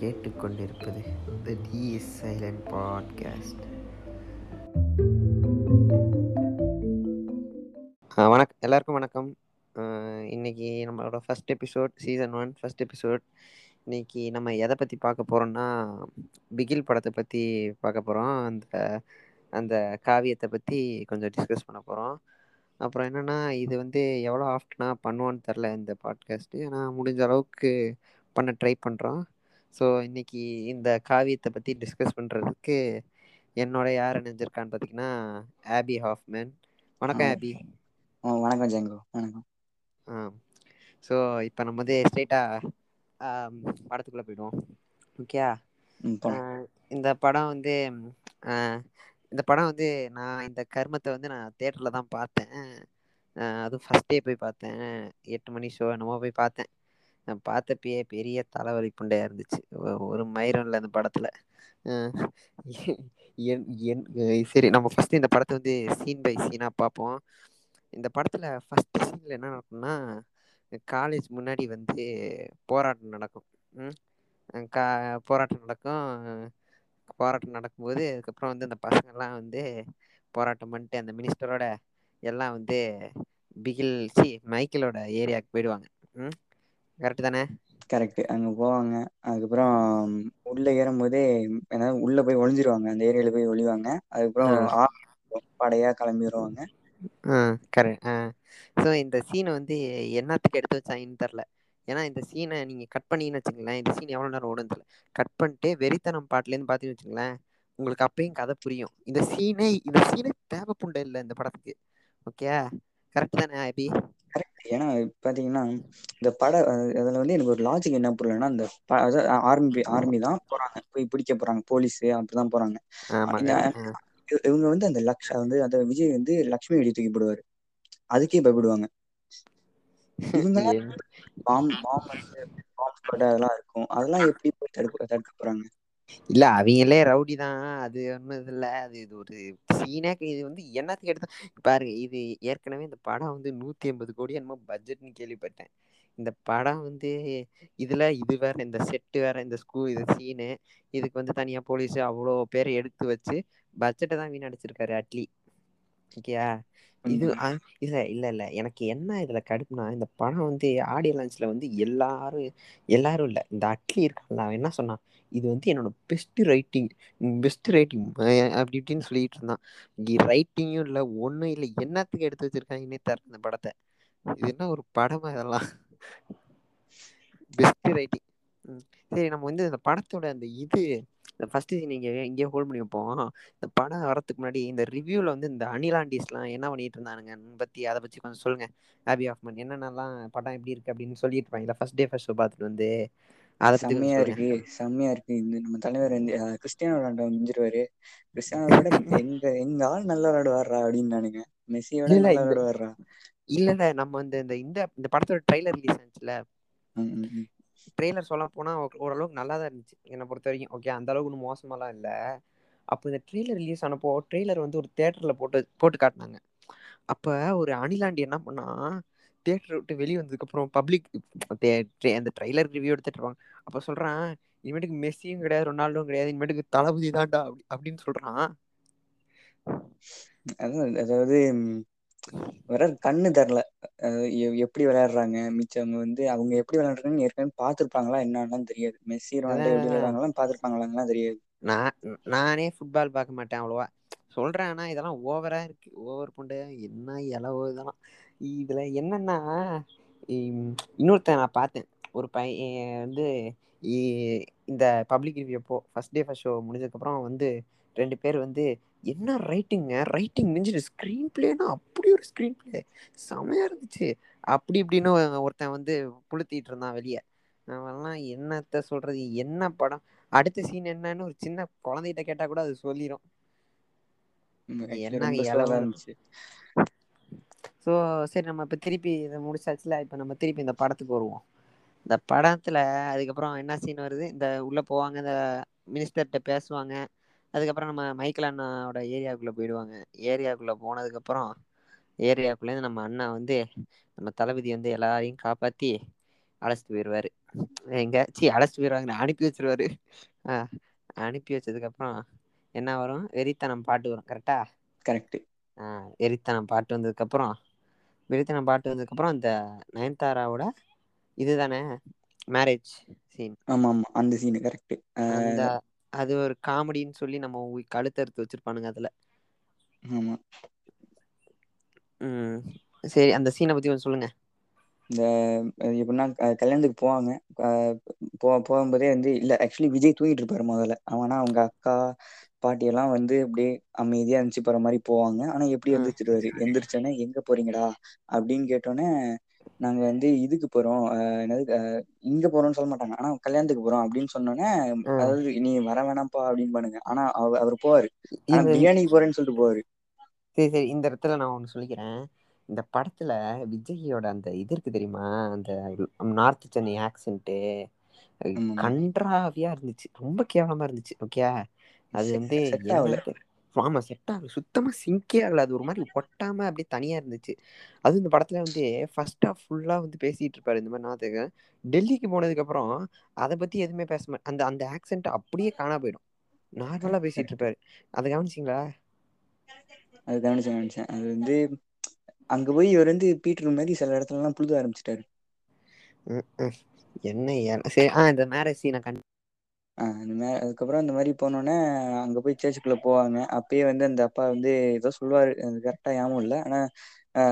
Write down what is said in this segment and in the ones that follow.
கேட்டுக்கொண்டிருப்பது the D is silent podcast வணக்கம் எல்லாருக்கும் வணக்கம். இன்னைக்கு நம்மளோட first episode season one first episode இன்னைக்கு நம்ம எதை பற்றி பார்க்க போகிறோம்னா பிகில் படத்தை பற்றி பார்க்க போகிறோம் அந்த அந்த காவியத்தை பற்றி கொஞ்சம் டிஸ்கஸ் பண்ண போகிறோம் அப்புறம் என்னென்னா இது வந்து எவ்வளோ ஆஃப்டனாக பண்ணுவோன்னு தெரில இந்த பாட்காஸ்ட்டு ஆனால் முடிஞ்ச அளவுக்கு பண்ண ட்ரை பண்ணுறோம் ஸோ இன்னைக்கு இந்த காவியத்தை பற்றி டிஸ்கஸ் பண்ணுறதுக்கு என்னோட யார் நினைஞ்சிருக்கான்னு பார்த்தீங்கன்னா ஆபி ஹாஃப்மேன் வணக்கம் ஆபி வணக்கம் ஜெங்கோ. வணக்கம். ஆ. ஸோ இப்போ நம்ம வந்து ஸ்ட்ரெயிட்டாக படத்துக்குள்ளே போயிடுவோம். ஓகே இந்த படம் வந்து இந்த படம் வந்து நான் இந்த கர்மத்தை வந்து நான் தேட்டரில் தான் பார்த்தேன். அதுவும் ஃபஸ்ட் டே போய் பார்த்தேன். எட்டு மணி ஷோ என்னமோ போய் பார்த்தேன். நான் பார்த்தப்பயே பெரிய தலைவலி புண்டையா இருந்துச்சு. ஒரு மயிரும் இல்லை அந்த படத்தில். சரி நம்ம ஃபஸ்ட்டு இந்த படத்தை வந்து சீன் பை சீனாக பார்ப்போம். இந்த படத்தில் ஃபர்ஸ்ட் சீனில் என்ன நடக்கும்னா காலேஜ் முன்னாடி வந்து போராட்டம் நடக்கும். கா போராட்டம் நடக்கும். போராட்டம் நடக்கும்போது அதுக்கப்புறம் வந்து அந்த பசங்கள்லாம் வந்து போராட்டம் பண்ணிட்டு அந்த மினிஸ்டரோட எல்லாம் வந்து பிகில் சி மைக்கிளோட ஏரியாவுக்கு போயிடுவாங்க. ம் கரெக்ட் தானே? கரெக்ட். அங்க போவாங்க. அதுக்கப்புறம் உள்ள ஏறும் போதே ஏதாவது உள்ள போய் ஒளிஞ்சிருவாங்க. அந்த ஏரியால போய் ஒளிவாங்க. அதுக்கப்புறம் படையா கிளம்பி வருவாங்க கரெக்ட். ஸோ இந்த சீனை வந்து என்னத்துக்கு எடுத்து வச்சாங்கன்னு தெரில ஏன்னா இந்த சீனை நீங்கள் கட் பண்ணீங்கன்னு வச்சுங்களேன் இந்த சீன் எவ்வளோ நேரம் ஓடுன்னு தெரியல. கட் பண்ணிட்டு வெறித்தனம் பாட்டுலேருந்து பார்த்தீங்கன்னு வச்சுங்களேன் உங்களுக்கு அப்பயும் கதை புரியும். இந்த சீனே இந்த சீனே தேவைப்புண்டை இல்லை இந்த படத்துக்கு. ஓகே கரெக்ட் தானே அபி? கரெக்ட் ஏன்னா பாத்தீங்கன்னா இந்த பட அதுல வந்து எனக்கு ஒரு லாஜிக் என்ன புரியலன்னா இந்த ஆர்மி ஆர்மி தான் போறாங்க. போய் பிடிக்க போறாங்க. போலீஸ் அப்படிதான் போறாங்க. இவங்க வந்து அந்த லக்ஷ வந்து அந்த விஜய் வந்து லக்ஷ்மி வெடி தூக்கி போடுவாரு. அதுக்கே பயப்படுவாங்க. பாம் பாம் பாம் அதெல்லாம் இருக்கும். அதெல்லாம் எப்படி போய் தடுக்க தடுக்க போறாங்க? இல்ல அவங்களே ரவுடி தான். அது ஒன்றும் இது அது இது ஒரு சீனே இது வந்து என்னத்துக்கு எடுத்தா பாருங்க இது ஏற்கனவே இந்த படம் வந்து நூத்தி எண்பது கோடி என்னமோ பட்ஜெட்னு கேள்விப்பட்டேன். இந்த படம் வந்து இதுல இது வேற இந்த செட்டு வேற இந்த ஸ்கூ இது சீனு இதுக்கு வந்து தனியா போலீஸ் அவ்வளோ பேரை எடுத்து வச்சு பட்ஜெட்டை தான் வீணடிச்சிருக்காரு அட்லி. ஓகேயா இது இல்ல இல்ல இல்ல. எனக்கு என்ன இதுல கடுப்புனா இந்த படம் வந்து ஆடியோ லான்ச்ல வந்து எல்லாரும் எல்லாரும் இல்ல. இந்த அட்லி இருக்கான்ல அவன் என்ன சொன்னான்? இது வந்து என்னோட பெஸ்ட் ரைட்டிங் பெஸ்ட் ரைட்டிங் அப்படி இப்படின்னு சொல்லிட்டு இருந்தான். ரைட்டிங்கும் இல்லை ஒன்றும் இல்லை. என்னத்துக்கு எடுத்து வச்சிருக்காங்கன்னே தர இந்த படத்தை. இது என்ன ஒரு படமா இதெல்லாம்? பெஸ்ட் ரைட்டிங் சரி நம்ம வந்து இந்த படத்தோட அந்த இது இந்த ஃபர்ஸ்ட் நீங்க இங்கேயே ஹோல்ட் பண்ணி வைப்போம் இந்த படம் வரதுக்கு முன்னாடி இந்த ரிவ்யூல வந்து இந்த அனிலாண்டிஸ்லாம் என்ன பண்ணிட்டு இருந்தானுங்க? பத்தி அதை பத்தி கொஞ்சம் சொல்லுங்க. ஹாபி ஆஃப்மன் என்னென்னலாம் படம் எப்படி இருக்கு அப்படின்னு சொல்லிட்டு இருப்பாங்க. ஃபர்ஸ்ட் டே ஃபர்ஸ்ட் ஷோ பார்த்துட்டு வந்து செம்மையா இருக்கு செம்மையா இருக்கு. இந்த நம்ம தலைவர் வந்து கிறிஸ்டியானோ ரொனால்டோ முடிஞ்சிருவாரு கிறிஸ்டியானோ விட எங்க எங்க ஆள் நல்லா விளையாடுவாரா அப்படின்னு நானுங்க. மெஸ்ஸியோட நல்லா விளையாடுவாரா இல்ல நம்ம இந்த இந்த இந்த படத்தோட ட்ரைலர் ரிலீஸ் ஆச்சுல. ட்ரெய்லர் சொல்ல போனால் ஓரளவுக்கு நல்லா தான் இருந்துச்சு. என்னை பொறுத்த வரைக்கும் ஓகே அந்த அளவுக்கு ஒன்றும் மோசமாலாம் இல்லை. அப்போ இந்த ட்ரெய்லர் ரிலீஸ் ஆனப்போ ட்ரெய்லர் வந்து ஒரு தேட்டரில் போட்டு போட்டு காட்டினாங்க. அப்போ ஒரு அணிலாண்டி என்ன பண்ணா தேட்டர் விட்டு வெளியே வந்ததுக்கப்புறம் பப்ளிக் அந்த ட்ரெய்லர் ரிவ்யூ எடுத்துட்டு இருப்பாங்க. அப்போ சொல்கிறான் இனிமேட்டுக்கு மெஸ்ஸியும் கிடையாது ரொனால்டோவும் கிடையாது. இனிமேட்டுக்கு தளபதி தான்டா அப்படி அப்படின்னு சொல்கிறான் அதாவது வர கண்ணு தரல எப்படி விளையாடுறாங்க? மிச்சவங்க வந்து அவங்க எப்படி விளையாடுறாங்கன்னு ஏற்கனவே பாத்துருப்பாங்களா என்னன்னு தெரியாது. மெஸ்ஸி ரொனால்டோ எப்படி விளையாடுறாங்களாம் பாத்துருப்பாங்களாங்கலாம் தெரியாது. நான் நானே ஃபுட்பால் பார்க்க மாட்டேன் அவ்வளோவா. சொல்றேன். ஆனா இதெல்லாம் ஓவரா இருக்கு. ஓவர் புண்டு. என்ன இலவோ இதெல்லாம். இதுல என்னன்னா இன்னொருத்தன் நான் பார்த்தேன். ஒரு பையன் வந்து இந்த பப்ளிக் ரிவ்யூ அப்போ ஃபர்ஸ்ட் டே ஃபர்ஸ்ட் ஷோ முடிஞ்சதுக்கப்புறம் வந்து ரெண்டு பேர் வந்து என்ன ரைட்டிங்க ரைட்டிங் மிஞ்சிட்டு ஸ்க்ரீன் பிளேனா அப்படி ஒரு ஸ்க்ரீன் பிளே செமையா இருந்துச்சு. அப்படி இப்படின்னு ஒருத்தன் வந்து புளுத்திட்டு இருந்தான் வெளியே. அவன்லாம் என்னத்த சொல்றது? என்ன படம்? அடுத்த சீன் என்னன்னு ஒரு சின்ன குழந்தைகிட்ட கேட்டா கூட அது சொல்லிடும் என்ன இருந்துச்சு. ஸோ சரி நம்ம இப்போ திருப்பி இதை முடிச்சாச்சுல? இப்போ நம்ம திருப்பி இந்த படத்துக்கு வருவோம். இந்த படத்துல அதுக்கப்புறம் என்ன சீன் வருது? இந்த உள்ள போவாங்க இந்த மினிஸ்டர்கிட்ட பேசுவாங்க. அதுக்கப்புறம் நம்ம மைக்கேல் அண்ணாவோட ஏரியாவுக்குள்ளே போயிடுவாங்க. ஏரியாவுக்குள்ளே போனதுக்கப்புறம் ஏரியாவுக்குள்ளேருந்து நம்ம அண்ணா வந்து நம்ம தளபதி வந்து எல்லாரையும் காப்பாற்றி அழச்சிட்டு போயிருவாரு. எங்க? சி அழச்சிட்டு போயிருவாங்கற அனுப்பி வச்சிருவாரு. அனுப்பி வச்சதுக்கு அப்புறோ என்ன வரு வெறித்தனம் பாட்டு வரு கரெக்டா கரெக்ட்டு ஆ வெறித்தனம் பாட்டு வந்ததுக்கு அப்புறோ வெறித்தனம் பாட்டு வந்ததுக்கு அப்புறோ அந்த நயன்தாராவோட இதுதான? மேரேஜ் சீன் ஆமா ஆமா அந்த சீனு அந்த அது ஒரு காமெடின்னு சொல்லி நம்ம கழுத்தறுத்து வச்சிருப்பானுங்க அதுல. ஆமா. ம். சேரி அந்த சீன பத்தி கொஞ்சோ சொல்லுங்க. இந்த எப்டின்னா கல்யாணத்துக்கு போவாங்க. போ போகும்போதே வந்து இல்ல ஆக்சுவலி விஜய் தூங்கிட்டு இருப்பாரு மொதல்ல. ஆனா அவங்க அக்கா பாட்டி எல்லா வந்து அப்டியே அமைதியா எந்திச்சு போற மாரி போவாங்க. ஆனா எப்டி ம் எந்திரிச்சிருவாரு? எந்திரிச்சோனே எங்க போறீங்கடா? அப்டின்னு கேட்டோனே நாங்க வந்து இதுக்கு போறோ ஆ என்னது இங்க போறோம்னு சொல்ல மாட்டாங்க. ஆனா கல்யாணத்துக்கு போறோ அப்டின்னு சொன்னோனே ஆ. அதாவது நீ வர வேணாம்ப்பா அப்டிம்பானுங்க ஆனா அவ அவரு போவாரு. ஆனா பிரியாணிக்கு போறேன்னு சொல்லிட்டு போவாரு. சேரி சேரி. இந்த எடத்துல நா ஒண்ணு சொல்லிக்கிறே இந்த படத்துல விஜய்யோட அந்த இது இருக்கு தெரியுமா? அந்த நார்த் சென்னை ஆக்சன்ட்டு ஆமாமா. கன்றாவியா இருந்துச்சு. ரொம்ப கேவலமா இருந்துச்சு. ஓகே அது வந்து செட் ஆவல. என்னன்ட்டு ஆமா செட் ஆகல சுத்தமா சிங்கே ஆகல. அது ஒரு மாரி ஒட்டாம அப்டியே தனியா இருந்துச்சு. அதுவு இந்த படத்துல வந்து ஃபர்ஸ்ட் ஆஃப் ஃபுல்லா வந்து பேசிட்டு இருப்பாரு. இந்த மாரி நாத்துக்கு டெல்லிக்கு போனதுக்கு அப்புறோ அத பத்தி எதுவுமே பேச மாட் அந்த அந்த ஆக்சென்ட் அப்டியே காணா போயிடு நார்மலா கரெக்ட், பேசிட்டு கரெக்ட். இருப்பாரு. அத கவனிச்சீங்களா? அது கவனிச்சே கவனிச்சே அது வந்து அங்க போய் இவர் வந்து பீட்டர் மாரி சில எடத்துலல்லா புழுக ஆரம்பிச்சுட்டாரு. என்ன சரி ஆ இந்த மேரேஜ் கன் ஆ அந்த மே அதுக்கப்புறோ இந்த மாரி போனோனே அங்க போய் சர்ச்சுக்குள்ள போவாங்க. அப்பயே வந்து அந்த அப்பா வந்து ஏதோ சொல்லுவாரு. எனக்கு கரெக்டா ஞாபகோ இல்ல. ஆனா ஆ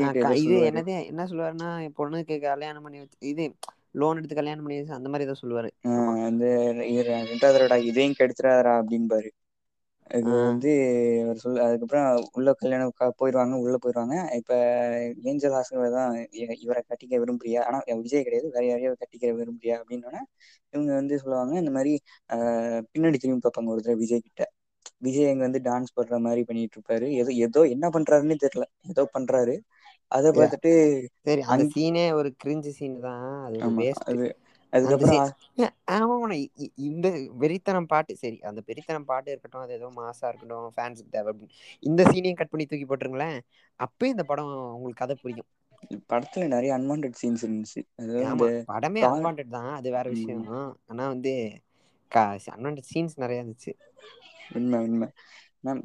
ஆ விஜய்ட்ட க ஏதோ இது சொல்லுவாரு. என்னது? என்ன சொல்லுவாருன்னா எ பொண்ணுக்கு கல்யாணம் பண்ணி வச்சு இது லோன் எடுத்து கல்யாணம் பண்ணி வச்சு அந்த மாரி ஏதோ சொல்லுவாரு. ஆ ஆமா வந்து இ ரெண்டாவதுடா இதையு கெடுத்துறாதடா அப்டிம்பாரு ஆ. வந்து சொல்ல அதுக்கப்புறோ உள்ள கல்யாணம் போயிருவாங்க உள்ள போயிருவாங்க. இப்ப ஏஞ்சல் ஹாசங்கர் தா இவர கட்டிக்க விரும்புறியா? ஆனா விஜய் கெடையாது. வேற யாரையோ கட்டிக்க விரும்புறியா? அப்டின்னோனே இவங்க வந்து சொல்லுவாங்க இந்த ஆ பின்னாடி திரும்பி பாப்பாங்க ஒரு தடவ விஜய் கிட்ட. விஜய் அங்க வந்து டான்ஸ் போடுற மாரி பண்ணிட்டு இருப்பாரு. ஏதோ ஏதோ என்ன பண்றாருன்னே தெரியல. ஏதோ பண்றாரு. அத யா பாத்துட்டு சரி அந்த சீனே ஒரு கிரிஞ்சு சீன் தா அது ஒரு ஆமா வேஸ்ட் அது அந்த அதுக்கப்புறோ சீ ஆமாமான இந்த வெறித்தனம் பாட்டு சரி அந்த வெறித்தனம் பாட்டு இருக்கட்டு அது ஏதோ மாசா இருக்கட்டு ஃபேன்ஸுக்கு தேவ இந்த சீனையு கட் பண்ணி தூக்கி போட்டுருங்களே அப்பயே இந்த படோ உங்களுக்கு கத புரியு படத்துல நெறைய அன்வான்டட் சீன்ஸ் இருந்துச்சு. படமே கார் அன்வான்டட் தா அது வேற விஷயோ ம் ஆனா வந்து க அன்வான்டட் சீன்ஸ் நெறைய இருந்துச்சு. உண்ம உண்ம. மேம்.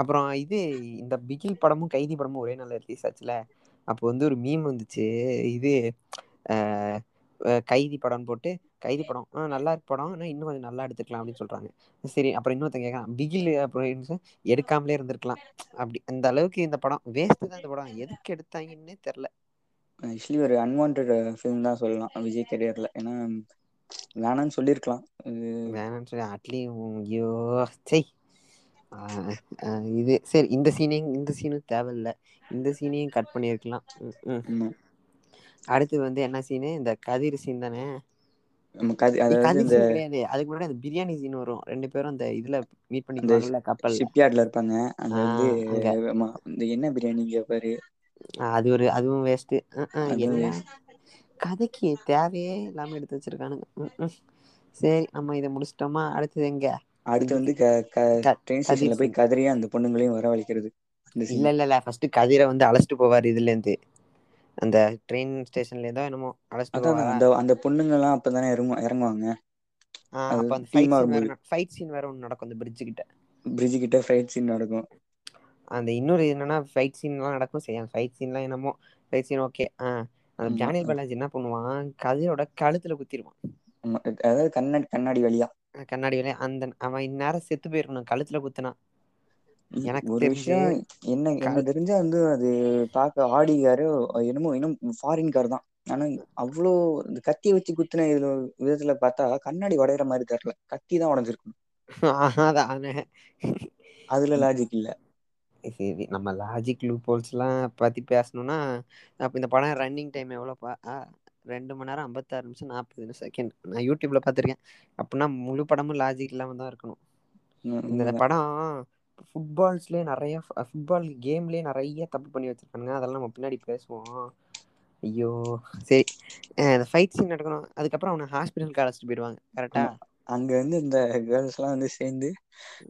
அப்புறோ இது இந்த பிகில் படமு கைதி படமு ஒரே நாள்ல ரிலீஸ் ஆச்சுல. அப்போ வந்து ஒரு மீம் வந்துச்சு. இது கைதி படோன்னு போட்டு கைதி படோ ஆ நல்லா இருக்கு படோ ஆனா இன்னு கொஞ்சோ நல்லா எடுத்துக்கலா அப்டின்னு சொல்றாங்க. சரி அப்புறோ இன்னொருத்த கேக்குறா பிகில்லு அப்றோ எடுக்காமலே இருந்திருக்கலா அப்டி அந்த அளவுக்கு இந்த படோ வேஸ்ட் தா இந்த படோ எதுக்கு எடுத்தாங்கன்னே தெர்ல ஆக்சுவலி ஒரு அன்வான்டட் ஃபிலிம் தா சொல்லலா விஜய் கெரியர்ல ஏன்னா வேணான்னு சொல்லிருக்கலா வேணான்னு சொல்லி அட்லி ஐயோ ஆ இது சரி இந்த சீனு இந்த சீனு தேவயில்ல. இந்த சீனையு கட் பண்ணிருக்கலா ம் ம். அடுத்து வந்து என்ன சீனு இந்த கதிர் சீன் தான? அதுக்கு முன்னாடி அந்த பிரியாணி சீன் வரு ரெண்டு பேரு அந்த இதுல மீட் அந்த பண்ணிக்குவாங்கல்ல கப்பல்ல ஷிப்யார்ட்ல இருப்பாங்க. அங்க வந்து இந்த என்ன பிரியாணி கேப்பாரு அது ஒரு அதுவும் வேஸ்ட் கதைக்கு தேவையே இல்லாம எடுத்து வச்சிருக்கானுங்க. சேரி நம்ம இத முடிச்சுட்டோமா? அடுத்தது எங்க? அடுத்து வந்து ட்ரெயின் ஸ்டேஷன்ல போய் சீன் கதிரையு அந்த பொண்ணுங்களையு வரவழைக்கிறது. இல்ல இல்ல இல்ல. ஃபர்ஸ்ட் கதிர வந்து அழைச்சிட்டு போவாரு இதுல இருந்து அந்த ட்ரெயின் ஸ்டேஷன்ல இருந்தோ என்னமோ அழைச்சிட்டு அந்த அந்த பொண்ணுங்கல்லா அப்பதான எறங்கு எறங்குவாங்க ஆ அது அப்ப அந்த ஃபைட் சீன் வேற ஃபைட் சீன் வேற ஒன்னு நடக்கு அந்த பிரிட்ஜு கிட்ட. பிரிட்ஜு கிட்ட ஃபைட் சீன் நடக்கு அந்த இன்னொரு என்னன்னா ஃபைட் சீன்ல்லா நடக்கு செரி அந்த ஃபைட் சீன்லா என்னமோ ஃபைட் சீன் ஓகே. அந்த அது பாலாஜி என்ன பண்ணுவா கதிரோட கழுத்துல குத்திருவா ஆமா அதாவது கண்ணாடி கண்ணாடி வழியா. கண்ணாடி வழியா. அந்த அவ இந்நேரோ செத்து போயிருக்கணு கழுத்துல குத்துனா. எனக்கு ஒரு தெரிஞ்சு விஷயோ என்ன கழு தெரிஞ்சா வந்து அது பாக்க ஆடி காரு என்னமோ இன்னு ஃபாரின் காரு தா ஆனா அவ்ளோ இந்த கத்திய வச்சு குத்துன இது விதத்துல பாத்தா கண்ணாடி ஒடையிற மாரி தெர்ல கத்தி தானே அதுல லாஜிக் இல்ல. சேரி நம்ம லாஜிக் லூப் ஹோல்ஸ்ல்லா பத்தி பேசணுன்னா அப்ப இந்த படோ ரன்னிங் டைம் எவ்ளோப்பா ஆ ரெண்டு மண் நேரோ அம்பத்தாறு நிமிஷோ நாப்பது செகண்ட் நா யூடியூப்ல பாத்துருக்கே அப்டின்னா முழு படமு லாஜிக் இல்லாம தா இருக்கணு உண்ம இந்த உண்மதான். படோ ஃபுட்பால்ஸ்லே நெறைய ஃபுட்பால் கேம்லயே நெறைய தப்பு பண்ணி வச்சிருக்கானுங்க. அதெல்லா நம்ம பின்னாடி பேசுவோ ஐயோ சேரி. அந்த ஃபைட் சீன் நடக்கணு அதுக்கப்றோ அவன ஹாஸ்பிட்டலுக்கு அழச்சிட்டு போயிடுவாங்க. கரெக்டா ஆமா. அங்க வந்து இந்த கேர்ள்ஸ்ல்லா வந்து சேந்து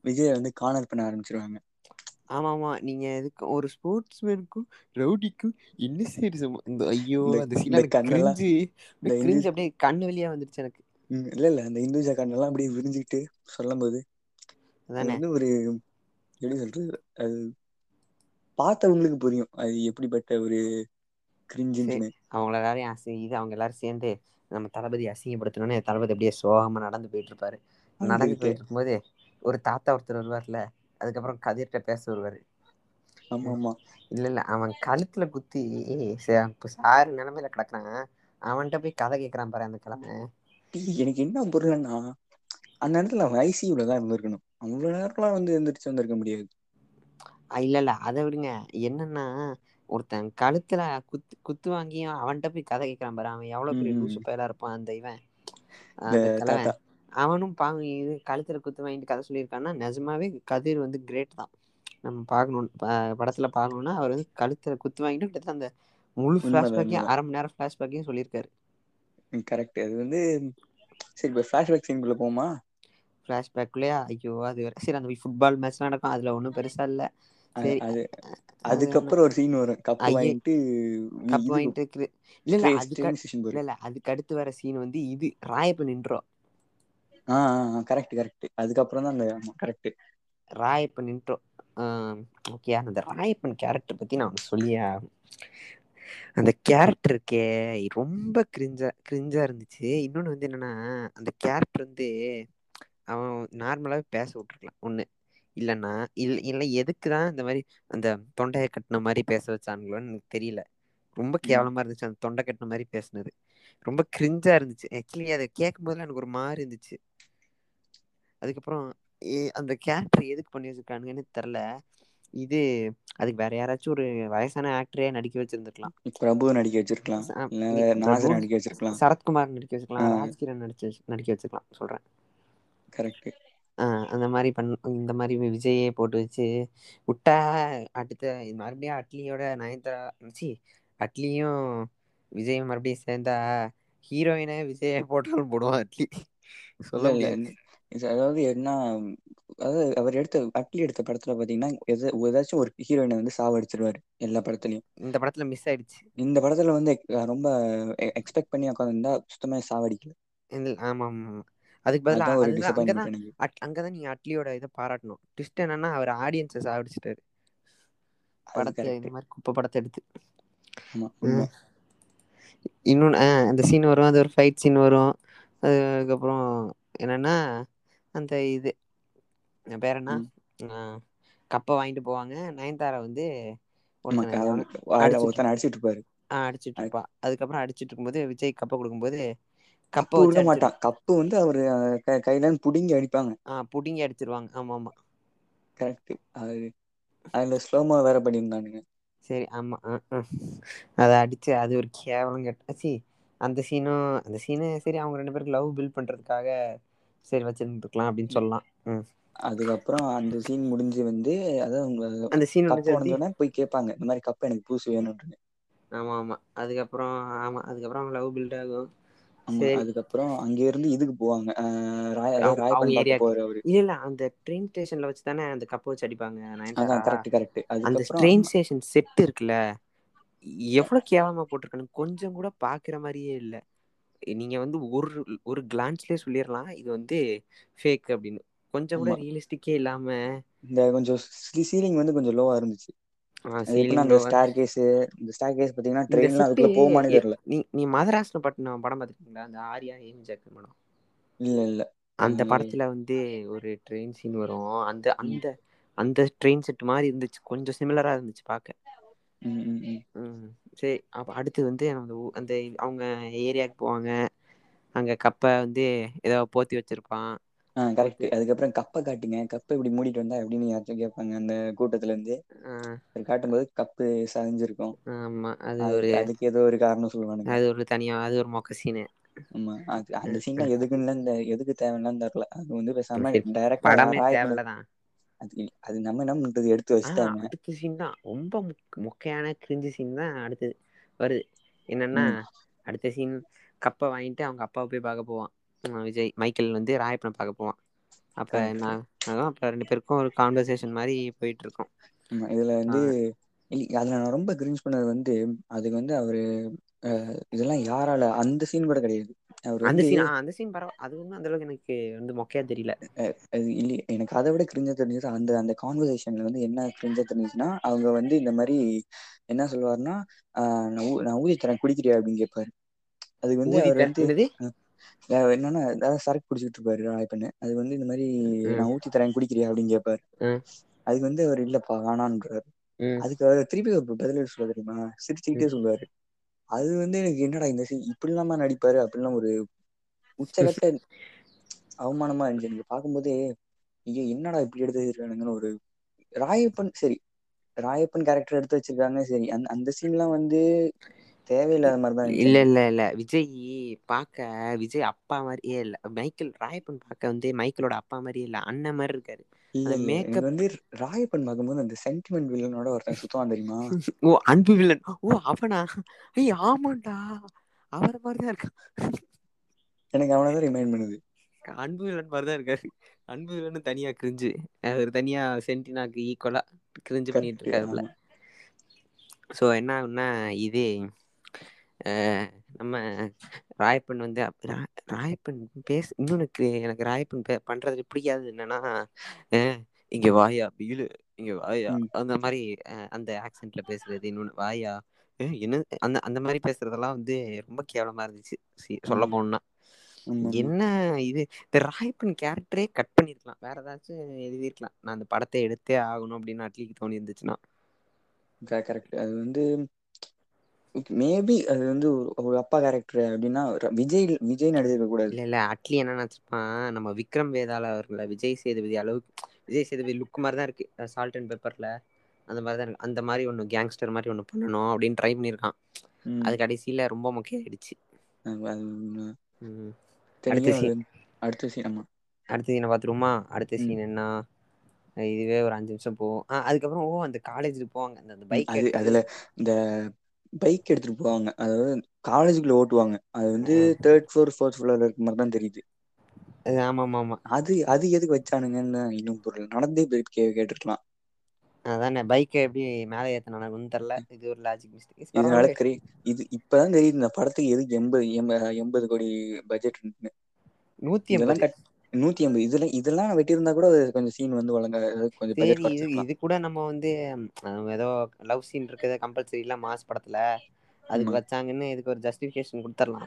விஜய வந்து கார்னர் பண்ண ஆரம்பிச்சிருவாங்க. ஆமா ஆமா நீங்க எதுக்கு ஒரு ஸ்போர்ட்ஸ் மேனுக்கும் ரவுடிக்கும் என்ன சார் சம்ம இந்த ஐயோ இந்த அந்த சீன்ல இந்த கிரிஞ்சு இந்த இந்து கிரிஞ்சு அப்படியே கண்ணு வழியா வந்துருச்சு எனக்கு. இல்ல இல்ல. அந்த இந்துஜா கண்ணெல்லாம் அப்படியே விரிஞ்சுக்கிட்டு சொல்லும் போது அது அதானே? வந்து ஒரு எப்படி சொல்றது? அது பார்த்தவங்களுக்கு புரியும். அது எப்படிப்பட்ட ஒரு கிரிஞ்சுன்னு அவங்கள எல்லாரையும் அசி இது அவங்க எல்லாரும் சேர்ந்து நம்ம தளபதி அசிங்கப்படுத்தணும்னு தளபதி அப்படியே சோகமா நடந்து போயிட்டு இருப்பாரு நடந்து போயிட்டு இருக்கும் போது ஒரு தாத்தா ஒருத்தர் வருவார்ல அதுக்கப்புறம் கதிர்கிட்ட பேச வருவாரு. ஆமா ஆமா இல்ல இல்ல அவன் கழுத்துல குத்தி சாரு நிலைமையில கிடக்குறான். அவன்கிட்ட போய் கதை கேட்கறான் பாரு அந்த கிழமை. எனக்கு என்ன புரியலன்னா அந்த இடத்துல அவன் ஐசியூல தான் இருந்திருக்கணும். அவ்வளவு நேரம்லாம் வந்து எந்திரிச்சு வந்திருக்க முடியாது. இல்ல இல்ல. அதை விடுங்க. என்னன்னா ஒருத்தன் கழுத்துல குத்து குத்து வாங்கியும் அவன்கிட்ட போய் கதை கேட்கறான் பாரு. அவன் எவ்வளவு பெரிய. லூசு பயலா இருப்பான் அந்த இவன். அவனும் பாவம் இது கழுத்துல குத்து வாங்கிட்டு கதை சொல்லியிருக்கான்னா நிஜமாவே கதிர் வந்து கிரேட் தான். நம்ம பார்க்கணும் படத்துல பார்க்கணும்னா அவர் வந்து கழுத்துல குத்து வாங்கிட்டு கிட்டத்தட்ட அந்த முழு ஃபிளாஷ்பேக்கையும் அரை மணி நேரம் ஃபிளாஷ்பேக்கையும் சொல்லியிருக்காரு. கரெக்ட் அது வந்து சரி இப்போ ஃபிளாஷ்பேக் சீனுக்குள்ள போமா ஃபிளாஷ்பேக்லயா ஐயோ அது வேற. சரி அந்த ஃபுட்பால் மேட்ச் நடக்கும். அதுல ஒன்றும் பெருசா இல்ல. சரி. அது அது அதுக்கப்புறம் ஒரு சீன் வரும். ஐயே. வாங்கிட்டு கப் வாங்கிட்டு இல்ல இல்ல அதுக்கு இல்ல இல்ல அதுக்கு அடுத்து வர சீன் வந்து இது. ராயப்பன் இன்ட்ரோ ஆ கரெக்ட் கரெக்ட் அதுக்கப்புறம் தான் அந்த கரெக்ட் ராயப்பன் இன்ட்ரோ ஓகே அந்த ராயப்பன் கேரக்டர் பத்தி நான் சொல்லியே. அந்த கேரக்டர் இருக்கே ரொம்ப கிரிஞ்சா கிரிஞ்சா இருந்துச்சு. இன்னொன்னு வந்து என்னன்னா அந்த கேரக்டர் வந்து அவன் நார்மலாவே பேச விட்டுருக்கலாம். ஒண்ணு. இல்லைன்னா இல்ல இல்லை எதுக்கு தான் இந்த மாதிரி அந்த தொண்டையை கட்டின மாதிரி பேச வச்சானுங்களோன்னு எனக்கு தெரியல. ரொம்ப கேவலமா இருந்துச்சு அந்த தொண்டை கட்டின மாதிரி பேசுனது. ரொம்ப கிரிஞ்சா இருந்துச்சு. ஆக்சுவலி அதை கேட்கும் போதுல எனக்கு ஒரு மாதிரி இருந்துச்சு. அதுக்கப்புறம் அந்த கேரக்டர் எதுக்கு பண்ணி வச்சிருக்கானுங்கன்னு தெரில. இது அதுக்கு வேற யாராச்சும் ஒரு வயசான ஆக்டரே நடிக்க வச்சிருந்துருக்கலாம். பிரபு நடிக்க வச்சிருக்கலாம். நடிக்க வச்சிருக்கலாம். சரத்குமார் நடிக்க வச்சிருக்கலாம். ராஜ்கிரண் நடிச்சு நடிக்க வச்சிருக்கலாம். சொல்றேன். கரெக்ட். ஆஹ் அந்த மாதிரி பண் இந்த மாதிரி விஜயே போட்டு வச்சு விட்டா அடுத்த மறுபடியும் அட்லியோட நயன்தாரா சி அட்லியும் விஜயும் மறுபடியும் சேர்ந்தா ஹீரோயினை விஜயை போட்டாலும் போடுவான் அட்லி. சொல்ல முடியாது. அதாவது என்ன அதாவது அவர் எடுத்த அட்லி எடுத்த படத்துல பாத்தீங்கன்னா ஏதாச்சும் ஒரு ஹீரோயினை வந்து சாவடிச்சிருவாரு எல்லா படத்துலயும். இந்த படத்துல மிஸ் ஆயிடுச்சு. இந்த படத்துல வந்து ரொம்ப எக்ஸ்பெக்ட் பண்ணி உட்காந்துருந்தா சுத்தமா சாவடிக்கல. ஆமா ஆமா. அதுக்கு பதிலா அதான் ஒரு அதுதான் டிசப்பாயின்மெண்ட் அங்கதான் அங்கதான் நீங்க அட்லியோட இதை பாராட்டணும். ட்விஸ்ட் என்னன்னா அவர் ஆடியன்ஸை சாவடிச்சிட்டாரு அது படத்தை இந்த மாதிரி குப்பை படத்தை எடுத்து. இன்னொன்று அந்த சீன் வரும். அது ஒரு ஃபைட் சீன் வரும். அதுக்கப்புறம் என்னன்னா அந்த இது பேர் என்ன? கப்பை வாங்கிட்டு போவாங்க. நயன்தாரா வந்து அடிச்சிட்டு இருப்பாரு. அடிச்சிட்டு இருப்பா. அதுக்கப்புறம் அடிச்சிட்டு இருக்கும்போது விஜய் கப்பை கொடுக்கும்போது கப்பை விட மாட்டான். கப்பு வந்து அவரு கையில புடுங்கி அடிப்பாங்க. ஆஹ் புடிங்கி அடிச்சிருவாங்க. ஆமா ஆமா. கரெக்ட் அது அதுல ஸ்லோமோ வேற பண்ணியிருந்தானுங்க. சரி ஆமா. அதை அடிச்சு அது ஒரு கேவலம் கேட்ட சி அந்த சீனும் அந்த சீனு சரி அவங்க ரெண்டு பேருக்கு லவ் பில்ட் பண்றதுக்காக சரி வச்சிருந்துருக்கலாம் அப்படின்னு சொல்லலாம். அதுக்கப்புறம் அந்த சீன் முடிஞ்சு வந்து உங்க அந்த சீன் கப்பு முடிஞ்சு உடஞ்சோடனே போய் கேட்பாங்க இந்த மாதிரி கப்பு எனக்கு பூசு வேணும்னு. ஆமா ஆமா. அதுக்கப்புறம் ஆமா அதுக்கப்புறம் அவங்க லவ் பில்ட் ஆகும். ஆமா அதுக்கப்புறம் அங்க இருந்து இதுக்கு போவாங்க. அஹ், ராய அதாவது அவங்க அவங்க ராயப்பன் பார்க்க ஏரியாக்கு. போவாரு அவரு இல்ல இல்ல அந்த ட்ரெயின் ஸ்டேஷன்ல வச்சு தானே அந்த கப்பை வச்சு அடிப்பாங்க அதான் கரெக்ட் கரெக்ட் அந்த ட்ரெயின் ஸ்டேஷன் செட் இருக்குல்ல எவ்வளவு கேவலமா போட்டிருக்கானு கொஞ்சம் கூட பாக்குற மாதிரியே இல்ல. நீங்க வந்து ஒரு ஒரு கிளான்ஸ்லயே சொல்லிடலாம் இது வந்து ஃபேக் அப்படின்னு. கொஞ்சம் கூட ரியலிஸ்டிக்கே இல்லாம இந்த கொஞ்சம் சீலிங் வந்து கொஞ்சம் லோவா இருந்துச்சு. எப்படின்னா அந்த ஸ்டார் கேஸ் இந்த ஸ்டார் கேஸ் பாத்தீங்கன்னா ட்ரெயின்லாம் அதுக்குள்ள போகுமானே தெரியல. நீ நீ மதராசப்பட்டினம் படம் பார்த்துருக்கீங்களா? அந்த ஆர்யா ஏம் ஜாக்கர் படம்? இல்ல இல்ல. அந்த படத்துல வந்து ஒரு ட்ரெயின் சீன் வரும். அந்த அந்த அந்த ட்ரெயின் செட் மாதிரி இருந்துச்சு. கொஞ்சம் சிமிலரா இருந்துச்சு பார்க்க. சரி அப்போ அடுத்து வந்து அந்த அவங்க ஏரியாவுக்கு போவாங்க. அங்க கப்பை வந்து ஏதோ போத்தி வச்சிருப்பான். ஆ கரெக்ட் அதுக்கப்புறம் கப்பை காட்டுங்க. கப்பை இப்படி மூடிட்டு வந்தா எப்படின்னு யாராச்சும் கேட்பாங்க. அந்த கூட்டத்துல இருந்து அது காட்டும்போது கப்பு சரிஞ்சிருக்கும். ஆமா அது ஒரு அதுக்கு ஏதோ ஒரு காரணம் சொல்லுவானுங்க. அது ஒரு தனியா அது ஒரு மொக்க சீனு ஆமா அது அந்த சீன்லாம் எதுக்குன்னு இந்த எதுக்கு தேவைன்னு தெரியல. அது வந்து பேசாம டைரக்டா தேவையில்லதான். அது அது நம்ம என்ன பண்றது? எடுத்து வச்சுட்டாங்க. அடுத்த சீன் தான். ரொம்ப முக்- மொக்கையான கிரிஞ்சு சீன் தான் அடுத்தது. வருது. என்னன்னா அடுத்த சீன் கப்பை வாங்கிட்டு அவங்க அப்பாவை போய் பார்க்க போவான். விஜய் மைக்கேல் வந்து ராயப்பனை பார்க்க போவான். அப்ப நான் அதான் அப்ப ரெண்டு பேருக்கும் ஒரு கான்வர்சேஷன் மாதிரி போயிட்டு இருக்கோம் இதுல வந்து அதுல நா ரொம்ப கிரிஞ்ச் பண்ணது வந்து அதுக்கு வந்து அவரு அ இதெல்லா யாரால அந்த சீன் கூட கெடையாது. அவர் அந்த வந்து சீன் அந்த சீன் பரவா அது ஒன்னு அந்த அளவுக்கு எனக்கு வந்து மொக்கையா அது இல்ல எனக்கு அத விட கிரிஞ்சா தெரிஞ்சது அந்த அந்த கான்வர்சேஷன்ல வந்து என்ன கிரிஞ்சா தெரிஞ்சுச்சுன்னா அவங்க வந்து இந்த மாரி என்ன சொல்லுவாருன்னா ஆ நா ஊ நா ஊதி தரே குடிக்கிறியா அப்டின்னு கேப்பாரு. அதுக்கு வந்து அவர் வந்து என்னன்னா ஏதாவது சரக்கு குடிச்சிட்டு இருப்பாரு ராயப்பண்ணு அது வந்து இந்த மாரி நா ம் ஊத்தி தரே குடிக்கிறியா? அப்டின்னு கேப்பாரு. ம். அதுக்கு வந்து அவர் இல்லப்பா வேணான்றாரு அதுக்கு அவர் திருப்பி பதில் சொல்லுவாரு தெரியுமா? சிரிச்சுக்கிட்டே சொல்லுவாரு. அது வந்து எனக்கு என்னடா இந்த சீன் இப்டிலாமா நடிப்பாரு அப்டின்லா ஒரு உச்சகட்ட அவமானமா இருந்துச்சு. எனக்கு பாக்கும்போதே ஐயோ என்னடா இப்டி எடுத்து வச்சிருக்கானுங்கன்னு ஒரு ராயப்பன் சரி. ராயப்பன் கேரக்டர் எடுத்து வச்சிருக்காங்க சரி. அந்த அந்த சீன்லா வந்து தேவையில்லாத மாரிதா இருந்துச்சு. இல்ல இல்ல இல்ல. விஜய்யி பாக்க விஜய் அப்பா மாரியே இல்ல. மைக்கேல் ராயப்பன் பாக்க வந்து மைக்கிளோட அப்பா மாரியே இல்ல. அண்ண மாரி இருக்காரு. மேக்கப் வந்து ராயப்பன் பாக்கும்போது அந்த சென்டிமெண்ட் வில்லனோட ஒருத்த சுத்துவா தெரியுமா? ஓ அன்பு வில்லன் ஓ அவனா? ஏய் ஆமாண்டா. அவர மாரிதா இருக்கா. எனக்கு அவனதா ரிமைண்ட் பண்ணுது. அன்பு வில்லன் மாரிதா இருக்காரு. அன்பு வில்லனு தனியா கிரிஞ்சு அவரு தனியா சென்டினாக்கு ஈக்குவலா கிரிஞ்சு பண்ணிட்டு ஆமா. சோ என்ன ஆகுன்னா இது நம்ம ராயப்பன் வந்து ராயப்பன் பேச இன்னொனக்கு எனக்கு ராயப்பன் பண்றது பிடிக்காதது என்னன்னா அ இங்க வாயா பிகிலு இங்க வாயா அந்த மாரி அந்த ஆக்சென்ட்ல பேசுறது இன்னொன்னு வாயா என்ன? அந்த அந்த மாரி பேசுறதெல்லா வந்து ரொம்ப கேவலமா இருந்துச்சு சொல்ல ஆமா என்ன இது? இந்த ராயப்பன் கேரக்டரே கட் பண்ணிருக்கலா வேற ஏதாச்சு எழுதிருக்கலா நா அந்த படத்த எடுத்தே ஆகணு அப்டின்னு அட்லிக்கு தோணி இருந்துச்சுன்னா கரெக்ட் அது வந்து மேபி அது வந்து ஒரு அப்பா கேரக்டர் அப்டின்னா விஜய் விஜய் நடிச்சிருக்க கூடாது. இல்ல இல்ல அட்லி என்ன நெனச்சிருப்பா நம்ம விக்ரம் வேதாள இருக்குல்ல விஜய் சேதுபதி அளவுக்கு விஜய் சேதுபதி லுக் மாரிதா இருக்கு. சால்ட் அண்ட் பெப்பர்ல அந்த மாரிதா இருக்கு. அந்த மாரி ஒன்னு கேங்ஸ்டர் மாரி ஒன்னு பண்ணனு அப்டின்னு ட்ரை பண்ணிருக்கா அது கடைசில ரொம்ப மொக்கையா ஆயிடுச்சு அடுத்த சீன் அடுத்த சீன் ஆமா. அடுத்த சீன பாத்துருவோமா அடுத்த சீன் என்னா? இதுவே ஒரு அஞ்சு நிமிஷ போவு ஆ அதுக்கப்பற ஓ அந்த காலேஜுக்கு போவாங்க. அந்த பைக் அதுல இந்த பைக் எடுத்துட்டு போவாங்க. அதாவது காலேஜுக்குள்ள ஓட்டுவாங்க. அது வந்து தேர்ட் ஃப்ளோர் ஃபோர்த் ஃப்ளோர்ல இருக்க மாரிதா தெரியுது. ஆமா ஆமா அது அது எதுக்கு வச்சானுங்கன்னு இன்னு புரியல. நடந்தே போயிட்டு கே கேட்டுருக்கலா அதான பைக்க எப்டி மேல ஏத்துனானுங்கன்னு தெர்ல இது ஒரு லாஜிக் மிஸ்டேக் இதனால பரவால்ல கிரே இது இப்பதா தெரியுது இந்த படத்துக்கு எதுக்கு எண்பது எண்பது கோடி பட்ஜெட் நூத்தி கட் நூத்தி ஐம்பது. இதுல இதெல்லா வெட்டியிருந்தா கூட கொஞ்ச சீன் வந்து ஒழுங்கா கொஞ்சம் இது கூட நம்ம வந்து ஏதோ லவ் சீன் இருக்குது கம்பல்சரி இல்ல மாஸ் படத்துல. அதுக்கு வச்சாங்கன்னு இதுக்கு ஒரு ஜஸ்டிபிகேஷன் குடுத்துரலா